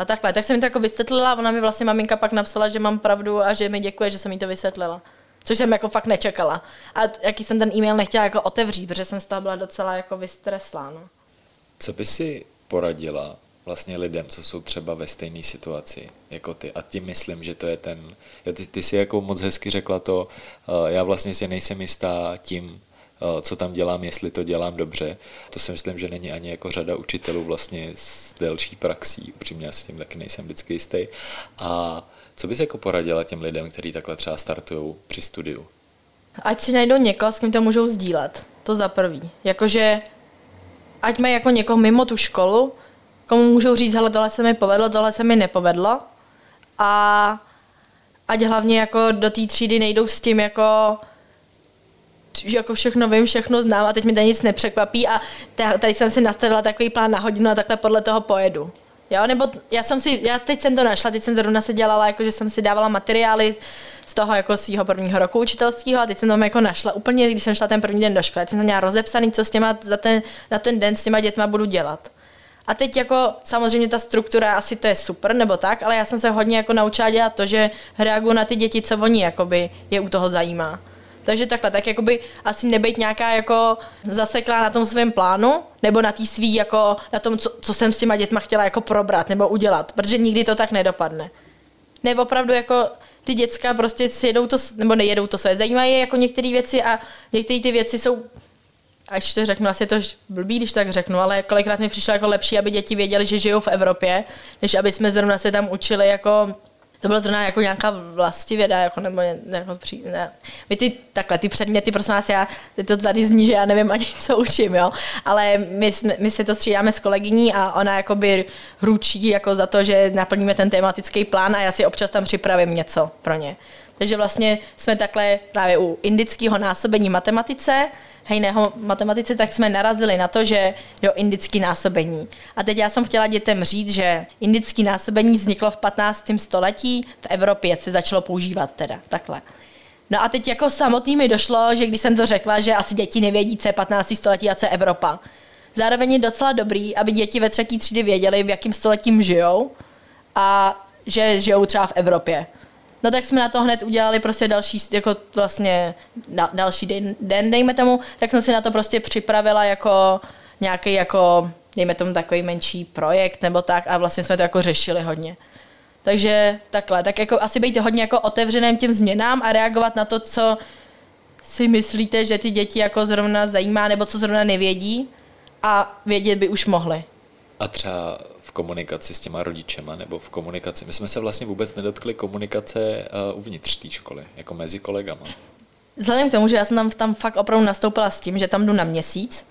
A takhle, tak jsem mi to jako vysvětlila a ona mi vlastně maminka pak napsala, že mám pravdu a že mi děkuje, že jsem mi to vysvětlila. Což jsem jako fakt nečekala. A jaký jsem ten e-mail nechtěla jako otevřít, protože jsem z toho byla docela jako vystreslá. No. Co by si poradila vlastně lidem, co jsou třeba ve stejné situaci jako ty. A tím myslím, že to je ten, ty, ty si jako moc hezky řekla to, uh, já vlastně si nejsem jistá tím, Eh, co tam dělám, jestli to dělám dobře. To si myslím, že není ani jako řada učitelů vlastně s delší praxí. Upřímně já si tím taky nejsem vždycky jistý. A co bys jako poradila těm lidem, kteří takhle třeba startují při studiu? Ať si najdou někoho, s kým to můžou sdílet. To za prvý. Jakože ať mají jako někoho mimo tu školu, komu můžou říct, hele, tohle se mi povedlo, tohle se mi nepovedlo. A ať hlavně jako do té třídy nejdou s tím jako jako všechno vím, všechno znám a teď mi to nic nepřekvapí a tady jsem si nastavila takový plán na hodinu a takhle podle toho pojedu. Jo, nebo já jsem si, já teď jsem to našla, teď jsem zrovna se dělala, jako že jsem si dávala materiály z toho jako svého prvního roku učitelského a teď jsem tam jako našla úplně, když jsem šla ten první den do školy, teď jsem tam měla rozepsaný, co s těma za ten, na ten den s těma dětma budu dělat. A teď jako samozřejmě ta struktura, asi to je super nebo tak, ale já jsem se hodně jako naučila dělat to, že reaguju na ty děti, co oni jakoby je u toho zajímá. Takže takhle, tak jakoby asi nebejt nějaká jako zaseklá na tom svém plánu, nebo na tý svý jako, na tom, co, co jsem s těma dětma chtěla jako probrat nebo udělat, protože nikdy to tak nedopadne. Ne, opravdu jako ty děcka prostě si jedou to, nebo nejedou to své, zajímají jako některé věci a některé ty věci jsou až to řeknu, asi je to blbý, když tak řeknu, ale kolikrát mi přišlo jako lepší, aby děti věděli, že žijou v Evropě, než aby jsme zrovna se tam učili jako to bylo zrovna jako nějaká vlastivěda, jako, nebo jako, ne. My ty, takhle, ty předměty, prosím vás, já, ty to tady zní, že já nevím ani, co učím, jo, ale my, my si to střídáme s kolegyní a ona jakoby hručí jako za to, že naplníme ten tematický plán a já si občas tam připravím něco pro ně. Takže vlastně jsme takhle právě u indického násobení matematice, hejného matematice, tak jsme narazili na to, že jo, indický násobení. A teď já jsem chtěla dětem říct, že indický násobení vzniklo v 15. století, v Evropě se začalo používat teda, takhle. No a teď jako samotný mi došlo, že když jsem to řekla, že asi děti nevědí, co je 15. století a co je Evropa. Zároveň je docela dobrý, aby děti ve třetí třídy věděli, v jakém stoletím žijou a že žijou třeba v Evropě. No tak jsme na to hned udělali prostě další, jako vlastně další den, den, dejme tomu, tak jsem si na to prostě připravila jako nějaký jako, dejme tomu takový menší projekt nebo tak a vlastně jsme to jako řešili hodně. Takže takhle, tak jako asi být hodně jako otevřeným těm změnám a reagovat na to, co si myslíte, že ty děti jako zrovna zajímá, nebo co zrovna nevědí a vědět by už mohli. A třeba v komunikaci s těma rodičema nebo v komunikaci. My jsme se vlastně vůbec nedotkli komunikace uh, uvnitř té školy, jako mezi kolegama. Vzhledem k tomu, že já jsem tam, tam fakt opravdu nastoupila s tím, že tam jdu na měsíc,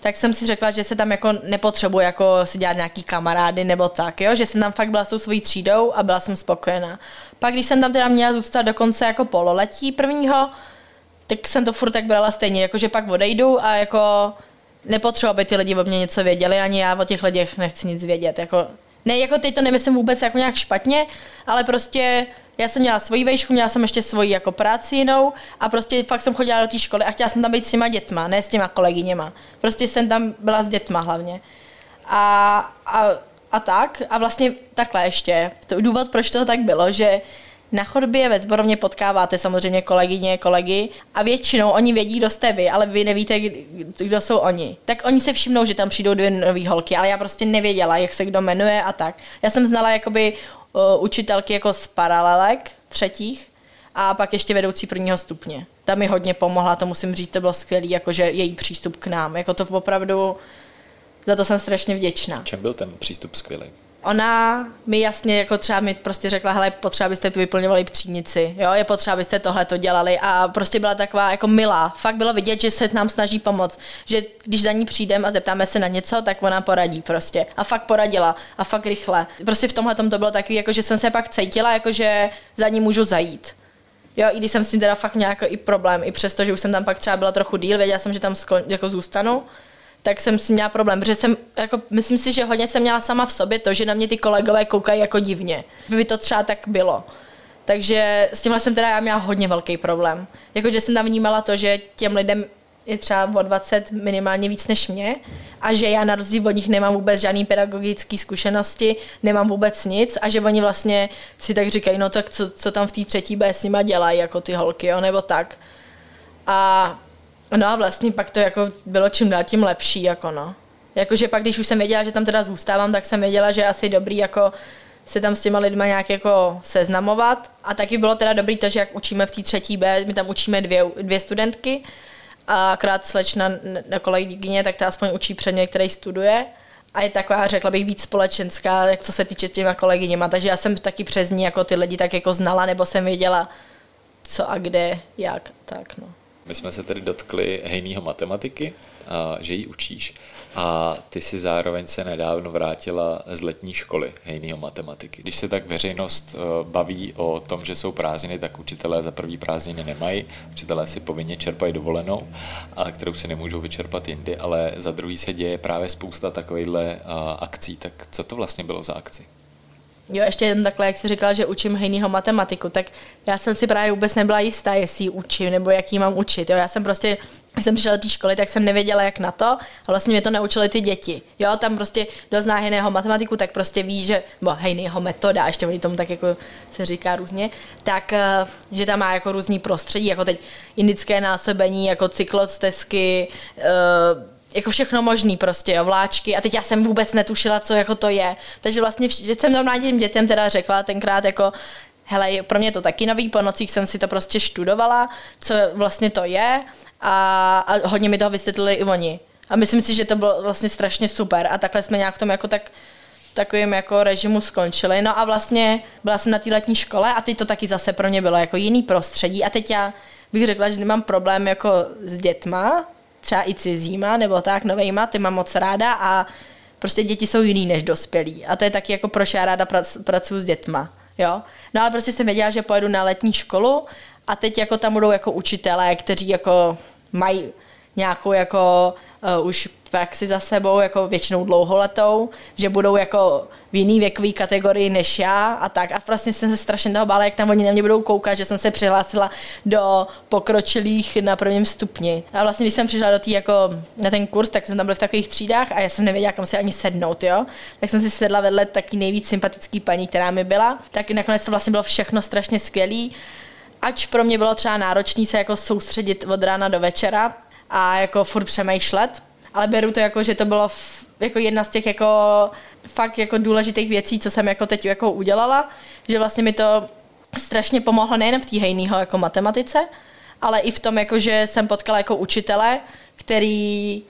tak jsem si řekla, že se tam jako nepotřebuji jako si dělat nějaký kamarády nebo tak, jo? že jsem tam fakt byla s tou svojí třídou a byla jsem spokojená. Pak když jsem tam teda měla zůstat dokonce jako pololetí prvního, tak jsem to furt tak brala stejně, jakože pak odejdu a jako nepotřebuji, aby ty lidi o mě něco věděli, ani já o těch lidech nechci nic vědět. Jako, ne, jako teď to nemyslím vůbec jako nějak špatně, ale prostě já jsem měla svoji vejšku, měla jsem ještě svoji jako práci jinou a prostě fakt jsem chodila do té školy a chtěla jsem tam být s těma dětma, ne s těma kolegyněma. Prostě jsem tam byla s dětma hlavně. A, a, a tak, a vlastně takhle ještě. To důvod, proč to tak bylo, že na chodbě ve zborovně potkáváte samozřejmě kolegyně, kolegy a většinou oni vědí, kdo jste vy, ale vy nevíte, kdo jsou oni. Tak oni se všimnou, že tam přijdou dvě nové holky, ale já prostě nevěděla, jak se kdo jmenuje a tak. Já jsem znala jakoby uh, učitelky jako z paralelek třetích a pak ještě vedoucí prvního stupně. Ta mi hodně pomohla, to musím říct, to bylo skvělý, jakože její přístup k nám. Jako to opravdu, za to jsem strašně vděčná. V čem byl ten přístup skvělý? Ona mi jasně jako třeba mi prostě řekla, hele, potřeba byste vyplňovali třídnici, jo, je potřeba byste tohle to dělali a prostě byla taková jako milá. Fakt bylo vidět, že se nám snaží pomoct, že když za ní přijdeme a zeptáme se na něco, tak ona poradí prostě. A fakt poradila a fakt rychle. Prostě v tomhle to bylo takový, jako že jsem se pak cítila, jako že za ní můžu zajít. Jo, i když jsem s tím teda fakt měla jako i problém, i přesto, že už jsem tam pak třeba byla trochu díl, věděla jsem, že tam skon, jako zůstanu, tak jsem si měla problém, protože jsem, jako, myslím si, že hodně jsem měla sama v sobě to, že na mě ty kolegové koukají jako divně. By to třeba tak bylo. Takže s tímhle jsem teda já měla hodně velký problém. Jakože jsem tam vnímala to, že těm lidem je třeba o 20 minimálně víc než mě a že já na rozdíl od nich nemám vůbec žádný pedagogické zkušenosti, nemám vůbec nic a že oni vlastně si tak říkají, no tak co, co tam v té třetí B s nima dělají, jako ty holky, jo, nebo tak. A No a vlastně pak to jako bylo čím dál tím lepší, jako no. Jakože pak, když už jsem věděla, že tam teda zůstávám, tak jsem věděla, že je asi dobrý jako se tam s těma lidma nějak jako seznamovat. A taky bylo teda dobrý to, že jak učíme v té třetí B, my tam učíme dvě, dvě studentky, a akorát slečna na kolegyně, tak ta aspoň učí předmět, který studuje. A je taková, řekla bych, víc společenská, jak co se týče těma kolegyněma. Takže já jsem taky přes ní jako ty lidi tak jako znala, nebo jsem věděla, co a kde, jak, tak no. My jsme se tedy dotkli hejného matematiky, a že ji učíš. A ty si zároveň se nedávno vrátila z letní školy hejného matematiky. Když se tak veřejnost eh, baví o tom, že jsou prázdniny, tak učitelé za první prázdniny nemají. Učitelé si povinně čerpají dovolenou, a kterou si nemůžou vyčerpat jindy, ale za druhý se děje právě spousta takovýchhle eh, akcí. Tak co to vlastně bylo za akci? Jo, ještě jen takhle, jak jsi říkal, že učím hejnýho matematiku, tak já jsem si právě vůbec nebyla jistá, jestli ji učím nebo jak ji mám učit. Jo, já jsem prostě, když jsem přišla do té školy, tak jsem nevěděla, jak na to a vlastně mě to naučily ty děti. Jo, tam prostě kdo zná hejného matematiku, tak prostě ví, že, bo hejného metoda, ještě oni tomu tak jako se říká různě, tak, eh, že tam má jako různý prostředí, jako teď indické násobení, jako cyklostezky, uh, jako všechno možný prostě, jo, vláčky a teď já jsem vůbec netušila, co jako to je. Takže vlastně že jsem normálně těm dětem teda řekla tenkrát jako hele, pro mě to taky nový, po nocích jsem si to prostě študovala, co vlastně to je a, a hodně mi toho vysvětlili i oni. A myslím si, že to bylo vlastně strašně super a takhle jsme nějak v tom jako tak takovým jako režimu skončili. No a vlastně byla jsem na té letní škole a teď to taky zase pro mě bylo jako jiný prostředí a teď já bych řekla, že nemám problém jako s dětma, třeba i cizíma nebo tak novejma, ty mám moc ráda a prostě děti jsou jiný než dospělí. A to je taky jako proč já ráda pracuji s dětma. Jo? No ale prostě jsem věděla, že pojedu na letní školu a teď jako tam budou jako učitelé, kteří jako mají nějakou jako uh, už praxi za sebou, jako většinou dlouholetou, že budou jako v jiný věkové kategorii než já a tak. A vlastně jsem se strašně toho bála, jak tam oni na mě budou koukat, že jsem se přihlásila do pokročilých na prvním stupni. A vlastně, když jsem přišla do tý, jako, na ten kurz, tak jsem tam byl v takových třídách a já jsem nevěděla, kam se ani sednout, jo. Tak jsem si sedla vedle taky nejvíc sympatický paní, která mi byla. Tak nakonec to vlastně bylo všechno strašně skvělý. Ač pro mě bylo třeba náročné se jako soustředit od rána do večera a jako furt přemýšlet, ale beru to jako, že to bylo jako jedna z těch jako fakt jako důležitých věcí, co jsem jako teď jako udělala, že vlastně mi to strašně pomohlo nejen v té hejného jako matematice, ale i v tom, jako, že jsem potkala jako učitele, který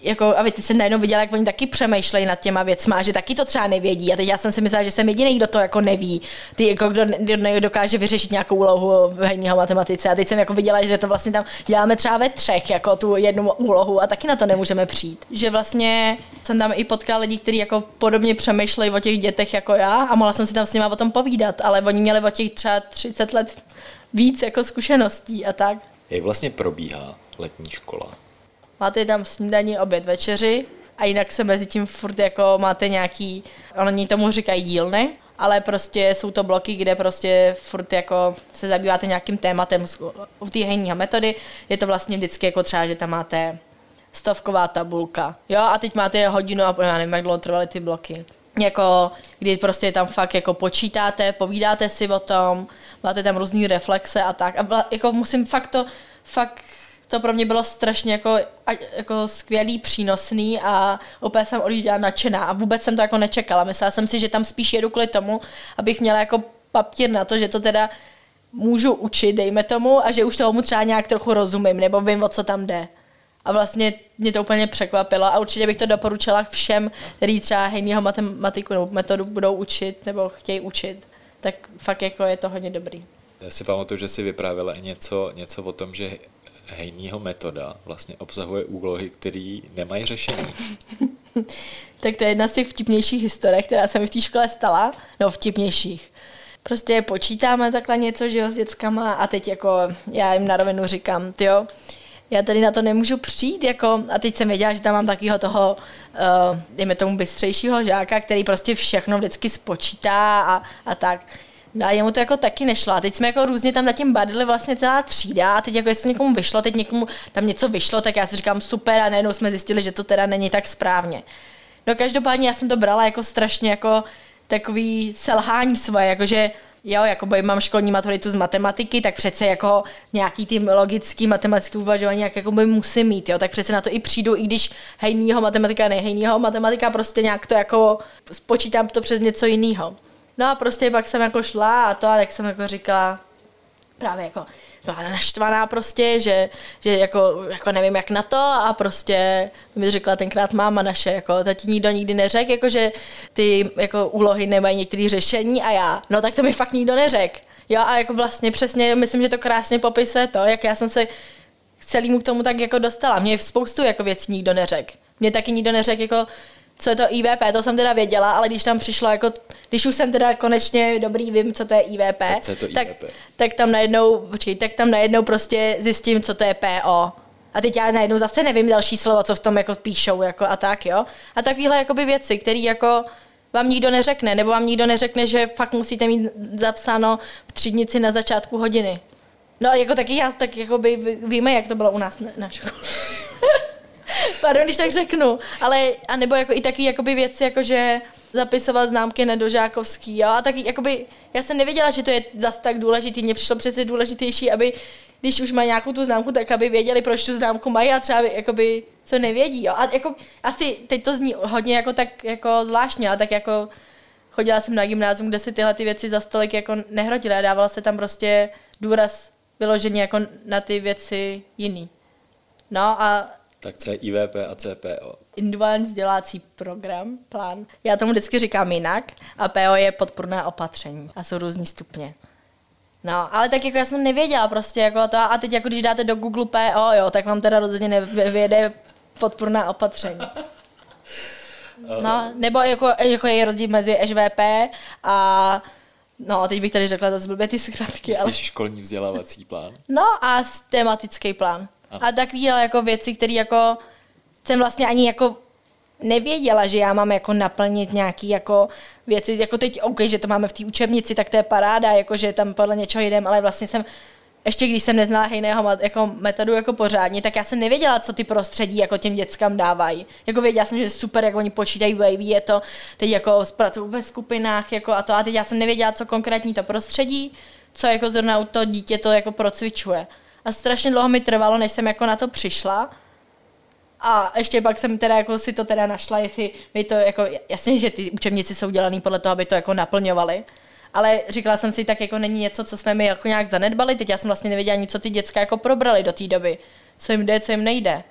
jako, a ty jsem najednou viděla, jak oni taky přemýšlejí nad těma věcma a že taky to třeba nevědí. A teď já jsem si myslela, že jsem jediný, kdo to jako neví. Ty, jako, kdo, kdo dokáže vyřešit nějakou úlohu v herního matematice. A teď jsem jako viděla, že to vlastně tam děláme třeba ve třech, jako tu jednu úlohu a taky na to nemůžeme přijít. Že vlastně jsem tam i potkala lidi, kteří jako podobně přemýšlejí o těch dětech jako já a mohla jsem si tam s nimi o tom povídat, ale oni měli o těch třeba 30 let víc jako zkušeností a tak. Jak vlastně probíhá letní škola? Máte tam snídaní, oběd, večeři a jinak se mezi tím furt jako máte nějaký, oni tomu říkají dílny, ale prostě jsou to bloky, kde prostě furt jako se zabýváte nějakým tématem u té hejního metody. Je to vlastně vždycky jako třeba, že tam máte stovková tabulka. Jo, a teď máte hodinu a já nevím, jak dlouho trvaly ty bloky. Jako, kdy prostě tam fakt jako počítáte, povídáte si o tom, máte tam různé reflexe a tak. A jako musím fakt to, fakt to pro mě bylo strašně jako, jako skvělý, přínosný a úplně jsem odjížděla nadšená a vůbec jsem to jako nečekala. Myslela jsem si, že tam spíš jedu kvůli tomu, abych měla jako papír na to, že to teda můžu učit, dejme tomu, a že už tomu třeba nějak trochu rozumím, nebo vím, o co tam jde. A vlastně mě to úplně překvapilo a určitě bych to doporučila všem, kteří třeba hejnýho matematiku nebo metodu budou učit nebo chtějí učit. Tak fakt jako je to hodně dobrý. Já si pamatuju, že si vyprávěla něco, něco o tom, že hejního metoda vlastně obsahuje úlohy, které nemají řešení. tak to je jedna z těch vtipnějších historek, která se mi v té škole stala. No, vtipnějších. Prostě počítáme takhle něco, že jo, s dětskama a teď jako já jim na rovinu říkám, jo, já tady na to nemůžu přijít, jako, a teď jsem věděla, že tam mám takového toho, uh, dejme tomu bystřejšího žáka, který prostě všechno vždycky spočítá a, a tak. No a jemu to jako taky nešlo. A teď jsme jako různě tam na tím badili vlastně celá třída a teď jako jestli někomu vyšlo, teď někomu tam něco vyšlo, tak já si říkám super a najednou jsme zjistili, že to teda není tak správně. No každopádně já jsem to brala jako strašně jako takový selhání svoje, jakože jo, jako mám školní maturitu z matematiky, tak přece jako nějaký ty logický matematický uvažování jak jako by musím mít, jo, tak přece na to i přijdu, i když hejnýho matematika, nehejnýho matematika, prostě nějak to jako spočítám to přes něco jiného. No a prostě pak jsem jako šla a to, a tak jsem jako říkala, právě jako byla naštvaná prostě, že, že jako, jako nevím jak na to a prostě mi řekla tenkrát máma naše, jako to ti nikdo nikdy neřekl, jako že ty jako úlohy nemají některé řešení a já, no tak to mi fakt nikdo neřekl. Jo a jako vlastně přesně, myslím, že to krásně popisuje to, jak já jsem se k celému k tomu tak jako dostala. Mě spoustu jako věcí nikdo neřekl. Mě taky nikdo neřekl, jako co je to IVP, to jsem teda věděla, ale když tam přišlo jako, když už jsem teda konečně dobrý, vím, co to je IVP, tak, co je to IVP? tak, tak tam najednou, počkej, tak tam najednou prostě zjistím, co to je PO. A teď já najednou zase nevím další slovo, co v tom jako píšou jako a tak, jo. A takovéhle jakoby věci, které jako vám nikdo neřekne, nebo vám nikdo neřekne, že fakt musíte mít zapsáno v třídnici na začátku hodiny. No jako taky já, tak jako by, víme, jak to bylo u nás na, na škole. Pardon, když tak řeknu. Ale, a nebo jako i taky jakoby věci, jako že zapisovat známky nedožákovský, jo, a taky jakoby, já jsem nevěděla, že to je zas tak důležitý, mně přišlo přece důležitější, aby když už má nějakou tu známku, tak aby věděli, proč tu známku mají a třeba jakoby, co nevědí, jo. A jako, asi teď to zní hodně jako tak jako zvláštně, ale tak jako chodila jsem na gymnázium, kde si tyhle ty věci za stolik jako nehrotily a dávala se tam prostě důraz vyloženě jako na ty věci jiný. No a tak co je IVP a CPO? Individuální vzdělávací program, plán. Já tomu vždycky říkám jinak a PO je podporné opatření a jsou různý stupně. No, ale tak jako já jsem nevěděla prostě jako to a teď jako když dáte do Google PO, jo, tak vám teda rozhodně nevyjede podporná opatření. No, nebo jako, jako je rozdíl mezi SVP a No, teď bych tady řekla to blbě ty zkratky. ale... školní vzdělávací plán? No a tematický plán. A takovýhle jako věci, které jako jsem vlastně ani jako nevěděla, že já mám jako naplnit nějaký jako věci, jako teď, OK, že to máme v té učebnici, tak to je paráda, jako že tam podle něčeho jdem, ale vlastně jsem ještě když jsem neznala hejného jako metodu jako pořádně, tak já jsem nevěděla, co ty prostředí jako těm dětskám dávají. Jako věděla jsem, že super, jak oni počítají, wavy, je to, teď jako zpracují ve skupinách jako a to, a teď já jsem nevěděla, co konkrétní to prostředí, co jako zrovna u toho dítě to jako procvičuje. A strašně dlouho mi trvalo, než jsem jako na to přišla. A ještě pak jsem teda jako si to teda našla, jestli mi to jako, jasně, že ty učebnice jsou dělané podle toho, aby to jako naplňovaly. ale říkala jsem si, tak jako není něco, co jsme mi jako nějak zanedbali, teď já jsem vlastně nevěděla nic, co ty děcka jako probrali do té doby, co jim jde, co jim nejde.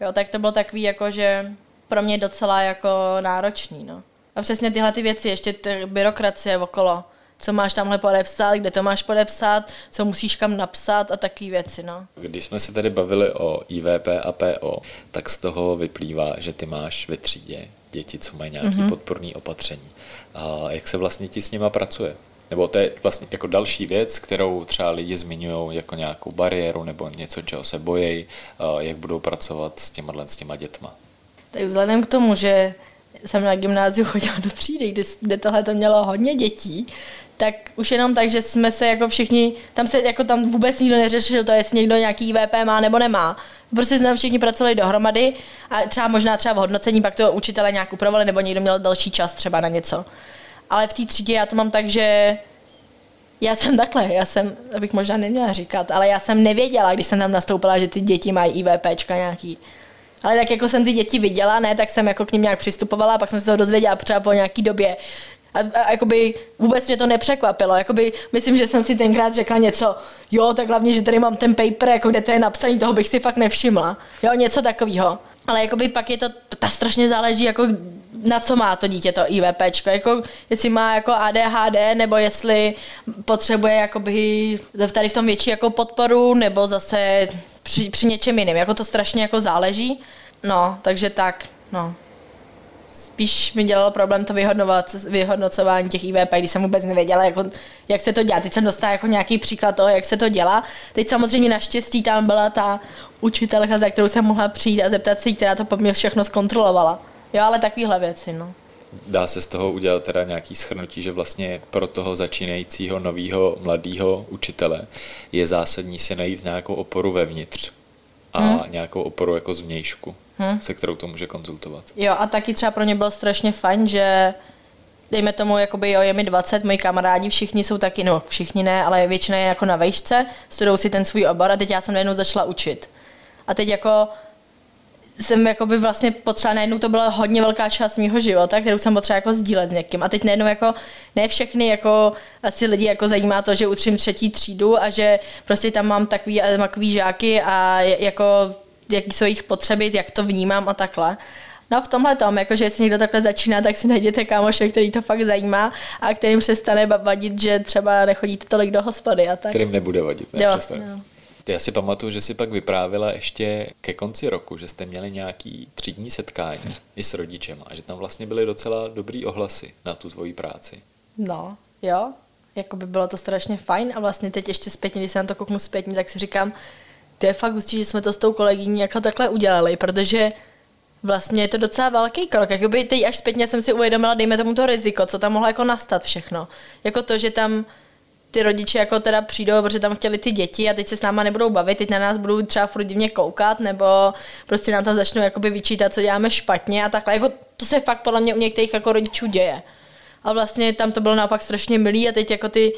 Jo, tak to bylo takový jako, že pro mě docela jako náročný, no. A přesně tyhle ty věci, ještě ty byrokracie okolo, co máš tamhle podepsat, kde to máš podepsat, co musíš kam napsat a takové věci, no. Když jsme se tady bavili o IVP a PO, tak z toho vyplývá, že ty máš ve třídě děti, co mají nějaké mm-hmm. podporné opatření. A jak se vlastně ti s nima pracuje? Nebo to je vlastně jako další věc, kterou třeba lidi zmiňují jako nějakou bariéru nebo něco, čeho se bojejí, jak budou pracovat s těma, s těma dětma. Tak vzhledem k tomu, že jsem na gymnáziu chodila do třídy, kde, kde tohle to mělo hodně dětí, tak už jenom tak, že jsme se jako všichni, tam se jako tam vůbec nikdo neřešil to, jestli někdo nějaký VP má nebo nemá. Prostě jsme všichni pracovali dohromady a třeba možná třeba v hodnocení pak to učitele nějak upravovali nebo někdo měl další čas třeba na něco. Ale v té třídě já to mám tak, že já jsem takhle, já jsem, abych možná neměla říkat, ale já jsem nevěděla, když jsem tam nastoupila, že ty děti mají IVPčka nějaký. Ale tak jako jsem ty děti viděla, ne, tak jsem jako k ním nějak přistupovala a pak jsem se to dozvěděla třeba po nějaký době, a, a jakoby vůbec mě to nepřekvapilo. Jakoby, myslím, že jsem si tenkrát řekla něco, jo, tak hlavně, že tady mám ten paper, jako kde to je napsaný, toho bych si fakt nevšimla. Jo, něco takového. Ale jakoby pak je to, ta strašně záleží, jako na co má to dítě to IVP, jako jestli má jako ADHD, nebo jestli potřebuje jakoby tady v tom větší jako podporu, nebo zase při, při něčem jiném. Jako to strašně jako záleží. No, takže tak, no spíš mi dělalo problém to vyhodnocování těch IVP, když jsem vůbec nevěděla, jako, jak se to dělá. Teď jsem dostala jako nějaký příklad toho, jak se to dělá. Teď samozřejmě naštěstí tam byla ta učitelka, za kterou jsem mohla přijít a zeptat se která to po mě všechno zkontrolovala. Jo, ale takovéhle věci, no. Dá se z toho udělat teda nějaký schrnutí, že vlastně pro toho začínajícího nového mladého učitele je zásadní si najít nějakou oporu vevnitř a hmm. nějakou oporu jako zvnějšku hmm. se kterou to může konzultovat. Jo, a taky třeba pro ně bylo strašně fajn, že dejme tomu, jakoby jo, je mi 20, moji kamarádi všichni jsou taky, no všichni ne, ale většina je jako na vejšce, studují si ten svůj obor a teď já jsem najednou začala učit. A teď jako jsem jako by vlastně potřeba, najednou to byla hodně velká část mého života, kterou jsem potřeba jako sdílet s někým. A teď najednou jako ne všechny jako asi lidi jako zajímá to, že učím třetí třídu a že prostě tam mám takový, takový žáky a jako jaký jsou jejich potřeby, jak to vnímám a takhle. No v tomhle tom, jakože jestli někdo takhle začíná, tak si najděte kámoše, který to fakt zajímá a kterým přestane vadit, že třeba nechodíte tolik do hospody a tak. Kterým nebude vadit, ne, jo, jo. Já si pamatuju, že si pak vyprávila ještě ke konci roku, že jste měli nějaký třídní setkání i s rodičem a že tam vlastně byly docela dobrý ohlasy na tu tvoji práci. No, jo, jako by bylo to strašně fajn a vlastně teď ještě zpětně, když se na to kouknu zpětně, tak si říkám, to je fakt hustý, že jsme to s tou kolegyní jako takhle udělali, protože vlastně je to docela velký krok. Jakoby teď až zpětně jsem si uvědomila, dejme tomu to riziko, co tam mohlo jako nastat všechno. Jako to, že tam ty rodiče jako teda přijdou, protože tam chtěli ty děti a teď se s náma nebudou bavit, teď na nás budou třeba furt divně koukat, nebo prostě nám tam začnou jakoby vyčítat, co děláme špatně a takhle. Jako, to se fakt podle mě u některých jako rodičů děje. A vlastně tam to bylo naopak strašně milý a teď jako ty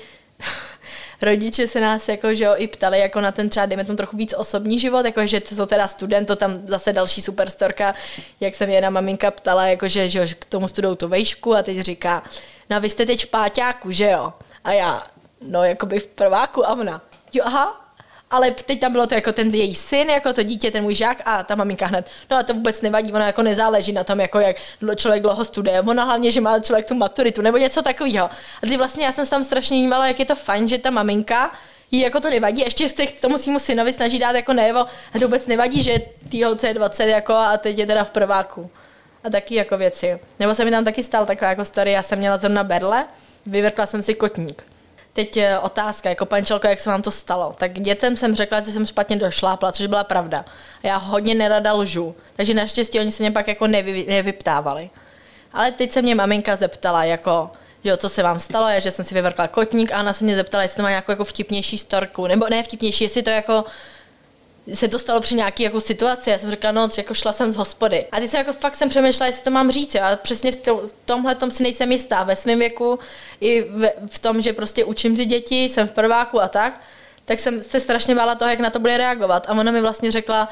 rodiče se nás jako, že jo, i ptali jako na ten třeba, dejme tomu trochu víc osobní život, jako že to teda student, to tam zase další superstorka, jak se mě jedna maminka ptala, jako že, že jo, k tomu studou tu vejšku a teď říká, no vy jste teď v páťáku, že jo? A já, no jakoby v prváku a ona, jo aha, ale teď tam bylo to jako ten její syn, jako to dítě, ten můj žák a ta maminka hned, no a to vůbec nevadí, ona jako nezáleží na tom, jako jak člověk dlouho studuje, ona hlavně, že má člověk tu maturitu nebo něco takového. A ty vlastně já jsem se tam strašně vnímala, jak je to fajn, že ta maminka jí jako to nevadí, ještě se k tomu svýmu synovi snaží dát jako nevo a to vůbec nevadí, že tý holce je 20 jako a teď je teda v prváku. A taky jako věci. Nebo se mi tam taky stal taková jako story, já jsem měla zrovna berle, vyvrkla jsem si kotník Teď otázka, jako pančelko, jak se vám to stalo. Tak dětem jsem řekla, že jsem špatně došlápla, což byla pravda. A já hodně nerada lžu, takže naštěstí oni se mě pak jako nevy, nevyptávali. Ale teď se mě maminka zeptala, jako, jo, co se vám stalo, je, že jsem si vyvrkla kotník a ona se mě zeptala, jestli to má nějakou jako vtipnější storku, nebo ne vtipnější, jestli to jako se to stalo při nějaké jako situaci. Já jsem řekla, no, jako šla jsem z hospody. A ty jsem jako fakt jsem přemýšlela, jestli to mám říct. Jo. A přesně v tomhle tom si nejsem jistá. Ve svém věku i v, v, tom, že prostě učím ty děti, jsem v prváku a tak, tak jsem se strašně bála toho, jak na to bude reagovat. A ona mi vlastně řekla,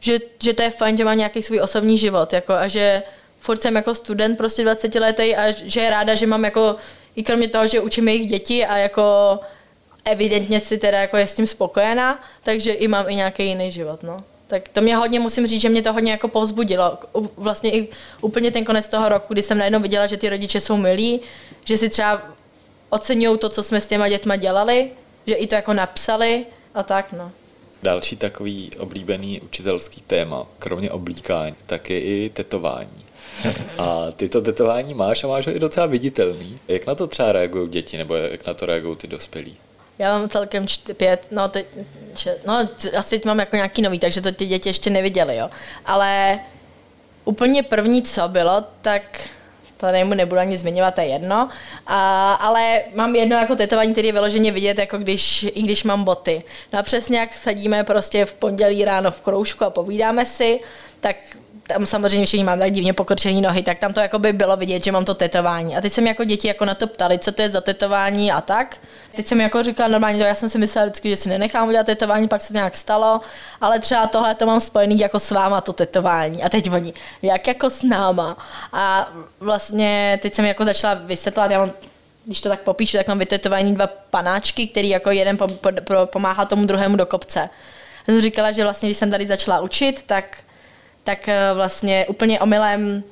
že, že to je fajn, že má nějaký svůj osobní život. Jako, a že furt jsem jako student prostě 20 letý a že je ráda, že mám jako i kromě toho, že učím jejich děti a jako evidentně si teda jako je s tím spokojená, takže i mám i nějaký jiný život, no. Tak to mě hodně, musím říct, že mě to hodně jako povzbudilo. Vlastně i úplně ten konec toho roku, kdy jsem najednou viděla, že ty rodiče jsou milí, že si třeba oceňují to, co jsme s těma dětma dělali, že i to jako napsali a tak, no. Další takový oblíbený učitelský téma, kromě oblíkání, tak je i tetování. A ty to tetování máš a máš ho i docela viditelný. Jak na to třeba reagují děti, nebo jak na to reagují ty dospělí? Já mám celkem čty, pět, no, teď, no asi mám jako nějaký nový, takže to ty děti ještě neviděli, jo. Ale úplně první, co bylo, tak to nejmu nebudu ani zmiňovat, to je jedno. A, ale mám jedno jako tetování, který je vyloženě vidět, jako když, i když mám boty. No a přesně jak sedíme prostě v pondělí ráno v kroužku a povídáme si, tak tam samozřejmě všichni mám tak divně pokrčený nohy, tak tam to jako by bylo vidět, že mám to tetování. A teď jsem jako děti jako na to ptali, co to je za tetování a tak. Teď jsem jako říkala normálně, to já jsem si myslela vždycky, že si nenechám udělat tetování, pak se to nějak stalo, ale třeba tohle to mám spojený jako s váma to tetování. A teď oni, jak jako s náma. A vlastně teď jsem jako začala vysvětlovat, já mám když to tak popíšu, tak mám vytetování dva panáčky, který jako jeden po, po, po, pomáhá tomu druhému do kopce. Já jsem říkala, že vlastně, když jsem tady začala učit, tak tak eh, vlastně úplně omylem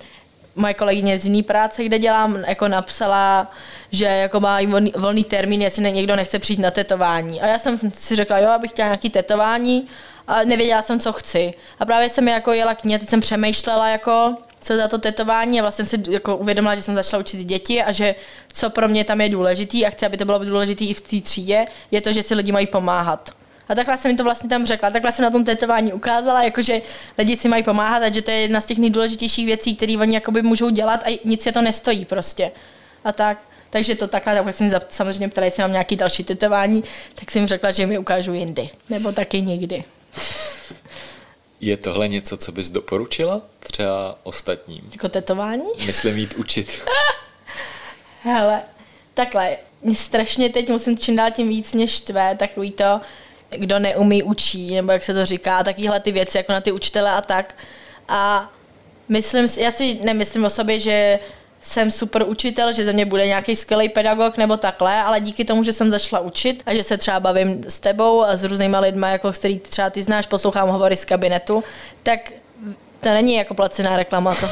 moje kolegyně z jiné práce, kde dělám, jako napsala, že jako má volný, volný termín, jestli někdo nechce přijít na tetování. A já jsem si řekla, jo, abych chtěla nějaký tetování a nevěděla jsem, co chci. A právě jsem jako jela k ní, teď jsem přemýšlela, jako, co za to tetování a vlastně si jako uvědomila, že jsem začala učit děti a že co pro mě tam je důležitý a chci, aby to bylo důležité i v té třídě, je to, že si lidi mají pomáhat. A takhle jsem mi to vlastně tam řekla, takhle jsem na tom tetování ukázala, jakože lidi si mají pomáhat a že to je jedna z těch nejdůležitějších věcí, které oni jakoby můžou dělat a nic je to nestojí prostě. A tak. Takže to takhle, tak jsem samozřejmě ptala, jestli mám nějaký další tetování, tak jsem řekla, že mi ukážu jindy. Nebo taky nikdy. Je tohle něco, co bys doporučila třeba ostatním? Jako tetování? Myslím jít učit. Hele, takhle, mě strašně teď musím čím dál tím víc než tvé, takový to, kdo neumí, učí, nebo jak se to říká, takovéhle ty věci, jako na ty učitele a tak. A myslím já si nemyslím o sobě, že jsem super učitel, že ze mě bude nějaký skvělý pedagog nebo takhle, ale díky tomu, že jsem začala učit a že se třeba bavím s tebou a s různýma lidmi, jako který třeba ty znáš, poslouchám hovory z kabinetu, tak to není jako placená reklama. To,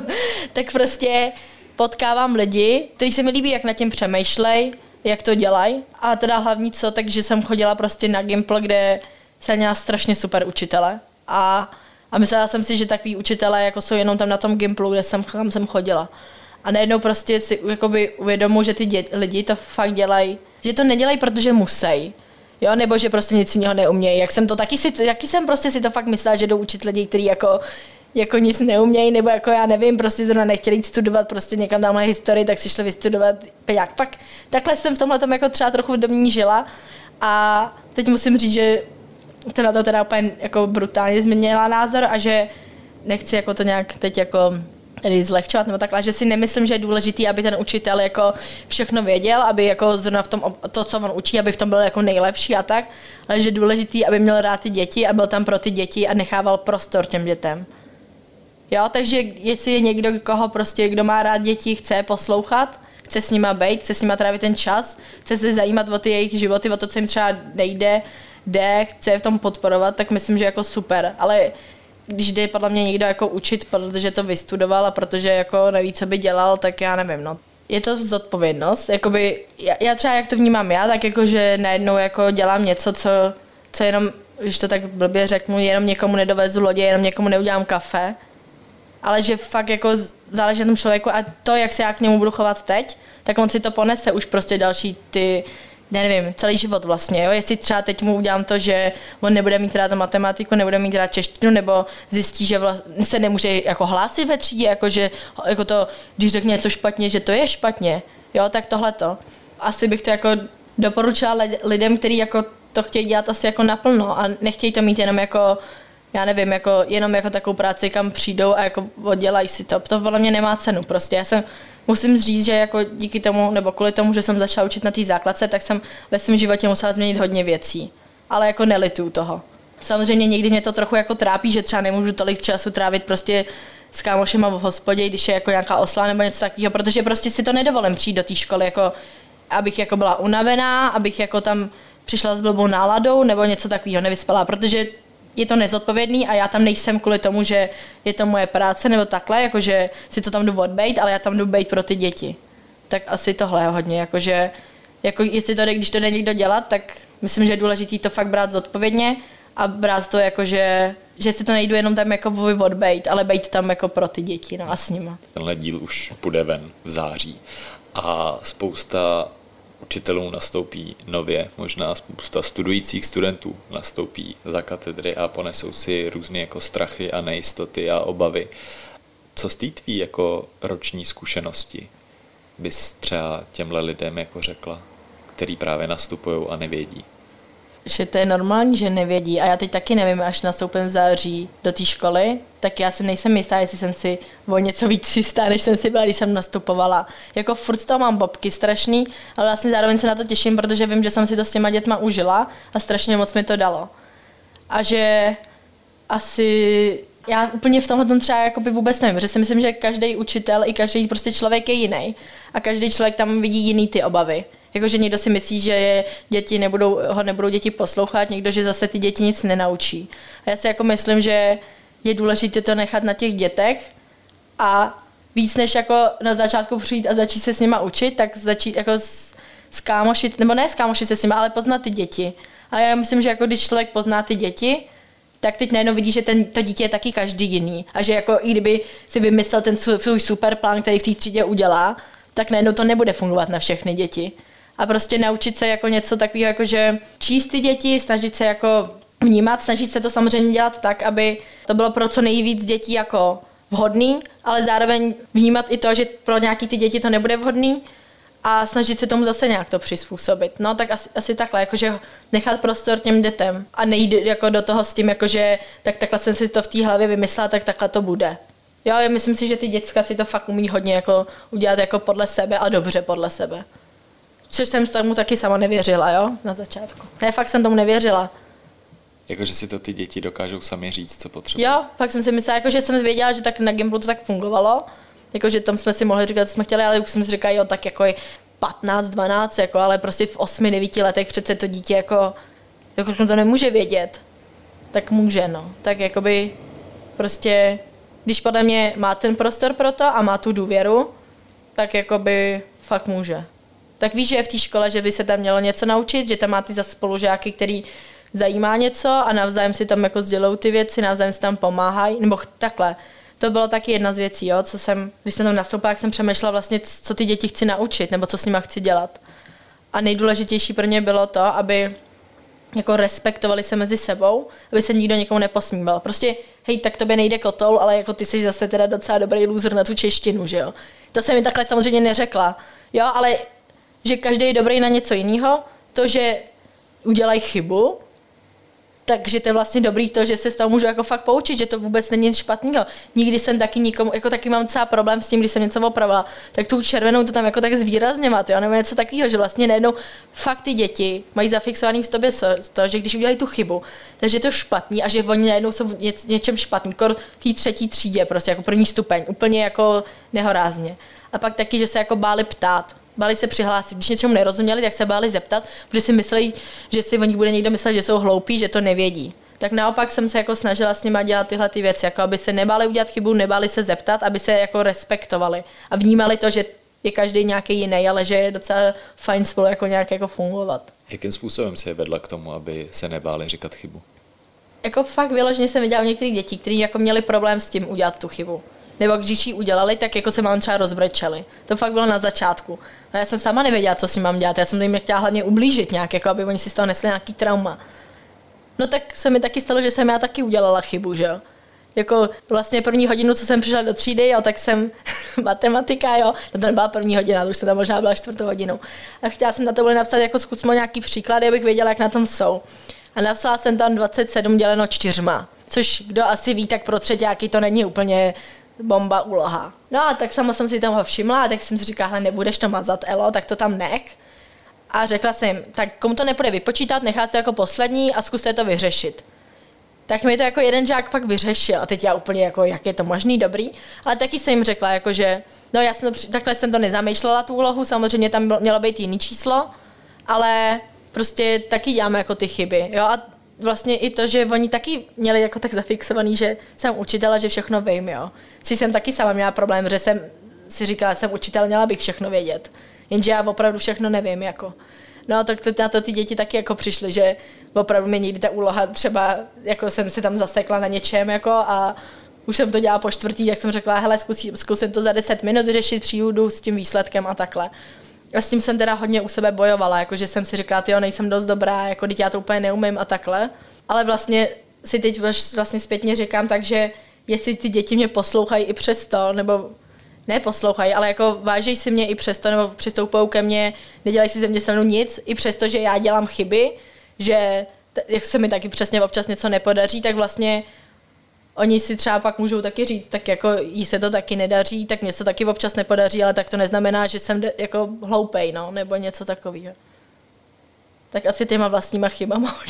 tak prostě potkávám lidi, kteří se mi líbí, jak na tím přemýšlej, jak to dělají. A teda hlavní co, takže jsem chodila prostě na Gimple, kde se měla strašně super učitele. A, a myslela jsem si, že takový učitele jako jsou jenom tam na tom Gimplu, kde jsem, kam jsem chodila. A najednou prostě si jakoby uvědomu, že ty dě- lidi to fakt dělají, že to nedělají, protože musí. Jo, nebo že prostě nic jiného neumějí. Jak jsem to taky si, jaký jsem prostě si to fakt myslela, že jdou učit lidi, kteří jako jako nic neumějí, nebo jako já nevím, prostě zrovna nechtěli jít studovat prostě někam tamhle historii, tak si šli vystudovat jak Pak takhle jsem v tomhle tom jako třeba trochu ní žila a teď musím říct, že to na to teda úplně jako brutálně změnila názor a že nechci jako to nějak teď jako tedy zlehčovat nebo takhle, že si nemyslím, že je důležitý, aby ten učitel jako všechno věděl, aby jako zrovna v tom, to, co on učí, aby v tom byl jako nejlepší a tak, ale že je důležitý, aby měl rád ty děti a byl tam pro ty děti a nechával prostor těm dětem. Jo, takže jestli je někdo, koho prostě, kdo má rád děti, chce poslouchat, chce s nima být, chce s nima trávit ten čas, chce se zajímat o ty jejich životy, o to, co jim třeba nejde, jde, chce je v tom podporovat, tak myslím, že jako super. Ale když jde podle mě někdo jako učit, protože to vystudoval a protože jako neví, co by dělal, tak já nevím, no. Je to zodpovědnost, jakoby, já, já třeba jak to vnímám já, tak jako, že najednou jako dělám něco, co, co jenom, když to tak blbě řeknu, jenom někomu nedovezu lodě, jenom někomu neudělám kafe, ale že fakt jako záleží na tom člověku a to, jak se já k němu budu chovat teď, tak on si to ponese už prostě další ty, nevím, celý život vlastně, jo? jestli třeba teď mu udělám to, že on nebude mít rád matematiku, nebude mít rád češtinu, nebo zjistí, že vlastně se nemůže jako hlásit ve třídě, jako že jako to, když řekne něco špatně, že to je špatně, jo, tak tohle to. Asi bych to jako doporučila lidem, kteří jako to chtějí dělat asi jako naplno a nechtějí to mít jenom jako já nevím, jako, jenom jako takovou práci, kam přijdou a jako oddělají si to. To podle mě nemá cenu prostě. Já jsem, musím říct, že jako díky tomu, nebo kvůli tomu, že jsem začala učit na té základce, tak jsem ve svém životě musela změnit hodně věcí. Ale jako nelitu toho. Samozřejmě někdy mě to trochu jako trápí, že třeba nemůžu tolik času trávit prostě s kámošema v hospodě, když je jako nějaká osla nebo něco takového, protože prostě si to nedovolím přijít do té školy, jako abych jako byla unavená, abych jako tam přišla s blbou náladou nebo něco takového nevyspala, protože je to nezodpovědný a já tam nejsem kvůli tomu, že je to moje práce nebo takhle, jakože si to tam jdu odbejt, ale já tam jdu bejt pro ty děti. Tak asi tohle je hodně, jakože jako jestli to jde, když to jde někdo dělat, tak myslím, že je důležité to fakt brát zodpovědně a brát to jako, že, že si to nejdu jenom tam jako odbejt, ale bejt tam jako pro ty děti no a s nima. Tenhle díl už půjde ven v září a spousta učitelů nastoupí nově, možná spousta studujících studentů nastoupí za katedry a ponesou si různé jako strachy a nejistoty a obavy. Co z té tvý jako roční zkušenosti bys třeba těmhle lidem jako řekla, který právě nastupují a nevědí? Že to je normální, že nevědí. A já teď taky nevím, až nastoupím v září do té školy, tak já si nejsem jistá, jestli jsem si o něco víc jistá, než jsem si byla, když jsem nastupovala. Jako furt z toho mám bobky strašný, ale vlastně zároveň se na to těším, protože vím, že jsem si to s těma dětma užila a strašně moc mi to dalo. A že asi já úplně v tomhle třeba jakoby vůbec nevím, že si myslím, že každý učitel i každý prostě člověk je jiný a každý člověk tam vidí jiný ty obavy. Jakože někdo si myslí, že děti nebudou, ho nebudou děti poslouchat, někdo, že zase ty děti nic nenaučí. A já si jako myslím, že je důležité to nechat na těch dětech a víc než jako na začátku přijít a začít se s nima učit, tak začít jako skámošit, nebo ne skámošit se s nima, ale poznat ty děti. A já myslím, že jako když člověk pozná ty děti, tak teď najednou vidí, že ten, to dítě je taky každý jiný. A že jako i kdyby si vymyslel ten svůj super plán, který v té třídě udělá, tak najednou to nebude fungovat na všechny děti a prostě naučit se jako něco takového, jako že číst ty děti, snažit se jako vnímat, snažit se to samozřejmě dělat tak, aby to bylo pro co nejvíc dětí jako vhodný, ale zároveň vnímat i to, že pro nějaký ty děti to nebude vhodný a snažit se tomu zase nějak to přizpůsobit. No tak asi, asi takhle, jakože nechat prostor těm dětem a nejít jako do toho s tím, jakože tak takhle jsem si to v té hlavě vymyslela, tak takhle to bude. Jo, já myslím si, že ty děcka si to fakt umí hodně jako udělat jako podle sebe a dobře podle sebe. Což jsem tomu taky sama nevěřila, jo, na začátku. Ne, fakt jsem tomu nevěřila. Jakože si to ty děti dokážou sami říct, co potřebují. Jo, fakt jsem si myslela, jako, že jsem věděla, že tak na Gimplu to tak fungovalo. Jakože tam jsme si mohli říkat, co jsme chtěli, ale už jsem si říkala, jo, tak jako 15, 12, jako, ale prostě v 8, 9 letech přece to dítě jako, jako to nemůže vědět. Tak může, no. Tak jakoby prostě, když podle mě má ten prostor pro to a má tu důvěru, tak jakoby fakt může tak víš, že je v té škole, že by se tam mělo něco naučit, že tam má ty zase spolužáky, který zajímá něco a navzájem si tam jako sdělou ty věci, navzájem si tam pomáhají, nebo takhle. To bylo taky jedna z věcí, jo, co jsem, když jsem tam nastoupila, jak jsem přemýšlela vlastně, co ty děti chci naučit, nebo co s nimi chci dělat. A nejdůležitější pro ně bylo to, aby jako respektovali se mezi sebou, aby se nikdo někomu neposmíval. Prostě, hej, tak tobě nejde kotol, ale jako ty jsi zase teda docela dobrý loser na tu češtinu, že jo. To jsem mi takhle samozřejmě neřekla, jo, ale že každý je dobrý na něco jiného, to, že udělají chybu, takže to je vlastně dobrý to, že se z toho můžu jako fakt poučit, že to vůbec není nic špatného. Nikdy jsem taky nikomu, jako taky mám docela problém s tím, když jsem něco opravila, tak tu červenou to tam jako tak zvýrazněvat, jo, nebo něco takového, že vlastně najednou fakt ty děti mají zafixovaný v tobě to, že když udělají tu chybu, takže je to špatný a že oni najednou jsou v něč, něčem špatný, kor té třetí třídě, prostě jako první stupeň, úplně jako nehorázně. A pak taky, že se jako báli ptát, báli se přihlásit. Když něčemu nerozuměli, tak se báli zeptat, protože si mysleli, že si o nich bude někdo myslet, že jsou hloupí, že to nevědí. Tak naopak jsem se jako snažila s nimi dělat tyhle ty věci, jako aby se nebáli udělat chybu, nebáli se zeptat, aby se jako respektovali a vnímali to, že je každý nějaký jiný, ale že je docela fajn spolu jako nějak jako fungovat. Jakým způsobem se je vedla k tomu, aby se nebáli říkat chybu? Jako fakt vyloženě jsem viděla u některých dětí, kteří jako měli problém s tím udělat tu chybu nebo když ji udělali, tak jako se mám třeba rozbrečeli. To fakt bylo na začátku. A já jsem sama nevěděla, co si mám dělat. Já jsem jim chtěla hlavně ublížit nějak, jako aby oni si z toho nesli nějaký trauma. No tak se mi taky stalo, že jsem já taky udělala chybu, že jo. Jako vlastně první hodinu, co jsem přišla do třídy, jo, tak jsem matematika, jo, no to nebyla první hodina, to už jsem tam možná byla čtvrtou hodinu. A chtěla jsem na to napsat jako zkusmo nějaký příklady, abych věděla, jak na tom jsou. A napsala jsem tam 27 děleno čtyřma, což kdo asi ví, tak pro třetíáky to není úplně bomba úloha. No a tak sama jsem si toho všimla a tak jsem si říkala, nebudeš to mazat, Elo, tak to tam nech. A řekla jsem, tak komu to nepůjde vypočítat, nechá se jako poslední a zkuste to vyřešit. tak mi to jako jeden žák fakt vyřešil. A teď já úplně jako, jak je to možný, dobrý. Ale taky jsem jim řekla, jako, že no já jsem to, takhle jsem to nezamýšlela, tu úlohu, samozřejmě tam mělo být jiný číslo, ale prostě taky děláme jako ty chyby. Jo? A vlastně i to, že oni taky měli jako tak zafixovaný, že jsem učitel a že všechno vím, jo. Si jsem taky sama měla problém, že jsem si říkala, jsem učitel, měla bych všechno vědět. Jenže já opravdu všechno nevím, jako. No, tak to, na to ty děti taky jako přišly, že opravdu mě někdy ta úloha třeba, jako jsem si tam zasekla na něčem, jako a už jsem to dělala po čtvrtý, jak jsem řekla, hele, zkusím, zkusím to za 10 minut řešit, přijdu s tím výsledkem a takhle. A s tím jsem teda hodně u sebe bojovala, jakože jsem si říkala, jo, nejsem dost dobrá, jako teď já to úplně neumím a takhle. Ale vlastně si teď vlastně zpětně říkám, takže jestli ty děti mě poslouchají i přesto, nebo neposlouchají, ale jako vážejí si mě i přesto, nebo přistoupou ke mně, nedělají si ze mě stranu nic, i přesto, že já dělám chyby, že jak se mi taky přesně občas něco nepodaří, tak vlastně oni si třeba pak můžou taky říct, tak jako jí se to taky nedaří, tak mě se to taky občas nepodaří, ale tak to neznamená, že jsem jako hloupej, no, nebo něco takového. Tak asi těma vlastníma chybama.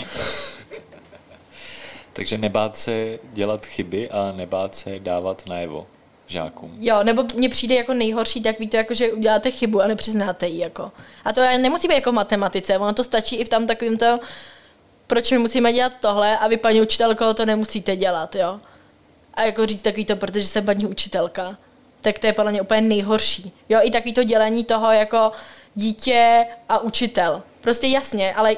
Takže nebát se dělat chyby a nebát se dávat najevo žákům. Jo, nebo mně přijde jako nejhorší, tak víte, jako, že uděláte chybu a nepřiznáte ji. Jako. A to nemusí být jako v matematice, ono to stačí i v tam takovým to, proč my musíme dělat tohle a vy, paní učitelko, to nemusíte dělat, jo. A jako říct takový to, protože jsem paní učitelka, tak to je podle mě úplně nejhorší. Jo, i takový to dělení toho jako dítě a učitel. Prostě jasně, ale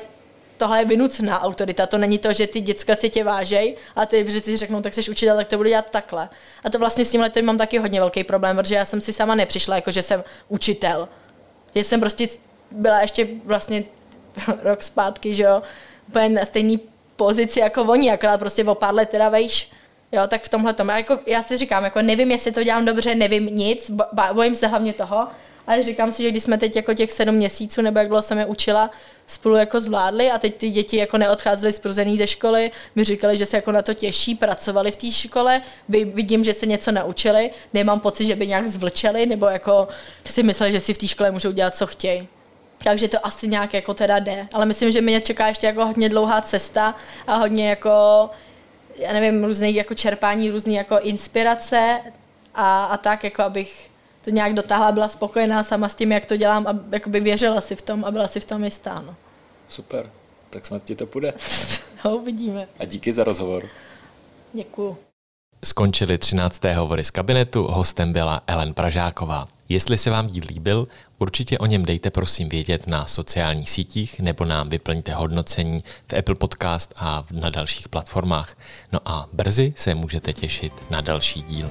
tohle je vynucená autorita. To není to, že ty děcka si tě vážej a ty, že si řeknou, tak jsi učitel, tak to budu dělat takhle. A to vlastně s tím letem mám taky hodně velký problém, protože já jsem si sama nepřišla, jako že jsem učitel. Já jsem prostě byla ještě vlastně rok zpátky, že jo, úplně na stejné pozici jako oni, akorát prostě o pár let teda vejš. Jo, tak v tomhle tom. Jako, já si říkám, jako nevím, jestli to dělám dobře, nevím nic, bojím se hlavně toho, ale říkám si, že když jsme teď jako těch sedm měsíců, nebo jak dlouho jsem je učila, spolu jako zvládli a teď ty děti jako neodcházely spruzený ze školy, mi říkali, že se jako na to těší, pracovali v té škole, vidím, že se něco naučili, nemám pocit, že by nějak zvlčeli, nebo jako si mysleli, že si v té škole můžou dělat, co chtějí. Takže to asi nějak jako teda jde. Ale myslím, že mě čeká ještě jako hodně dlouhá cesta a hodně jako, já nevím, různých jako čerpání, různý jako inspirace a, a tak, jako abych to nějak dotáhla, byla spokojená sama s tím, jak to dělám a jakoby věřila si v tom a byla si v tom jistá. No. Super, tak snad ti to půjde. no, uvidíme. A díky za rozhovor. Děkuju. Skončili 13. hovory z kabinetu, hostem byla Ellen Pražáková. Jestli se vám díl líbil, určitě o něm dejte prosím vědět na sociálních sítích nebo nám vyplňte hodnocení v Apple Podcast a na dalších platformách. No a brzy se můžete těšit na další díl.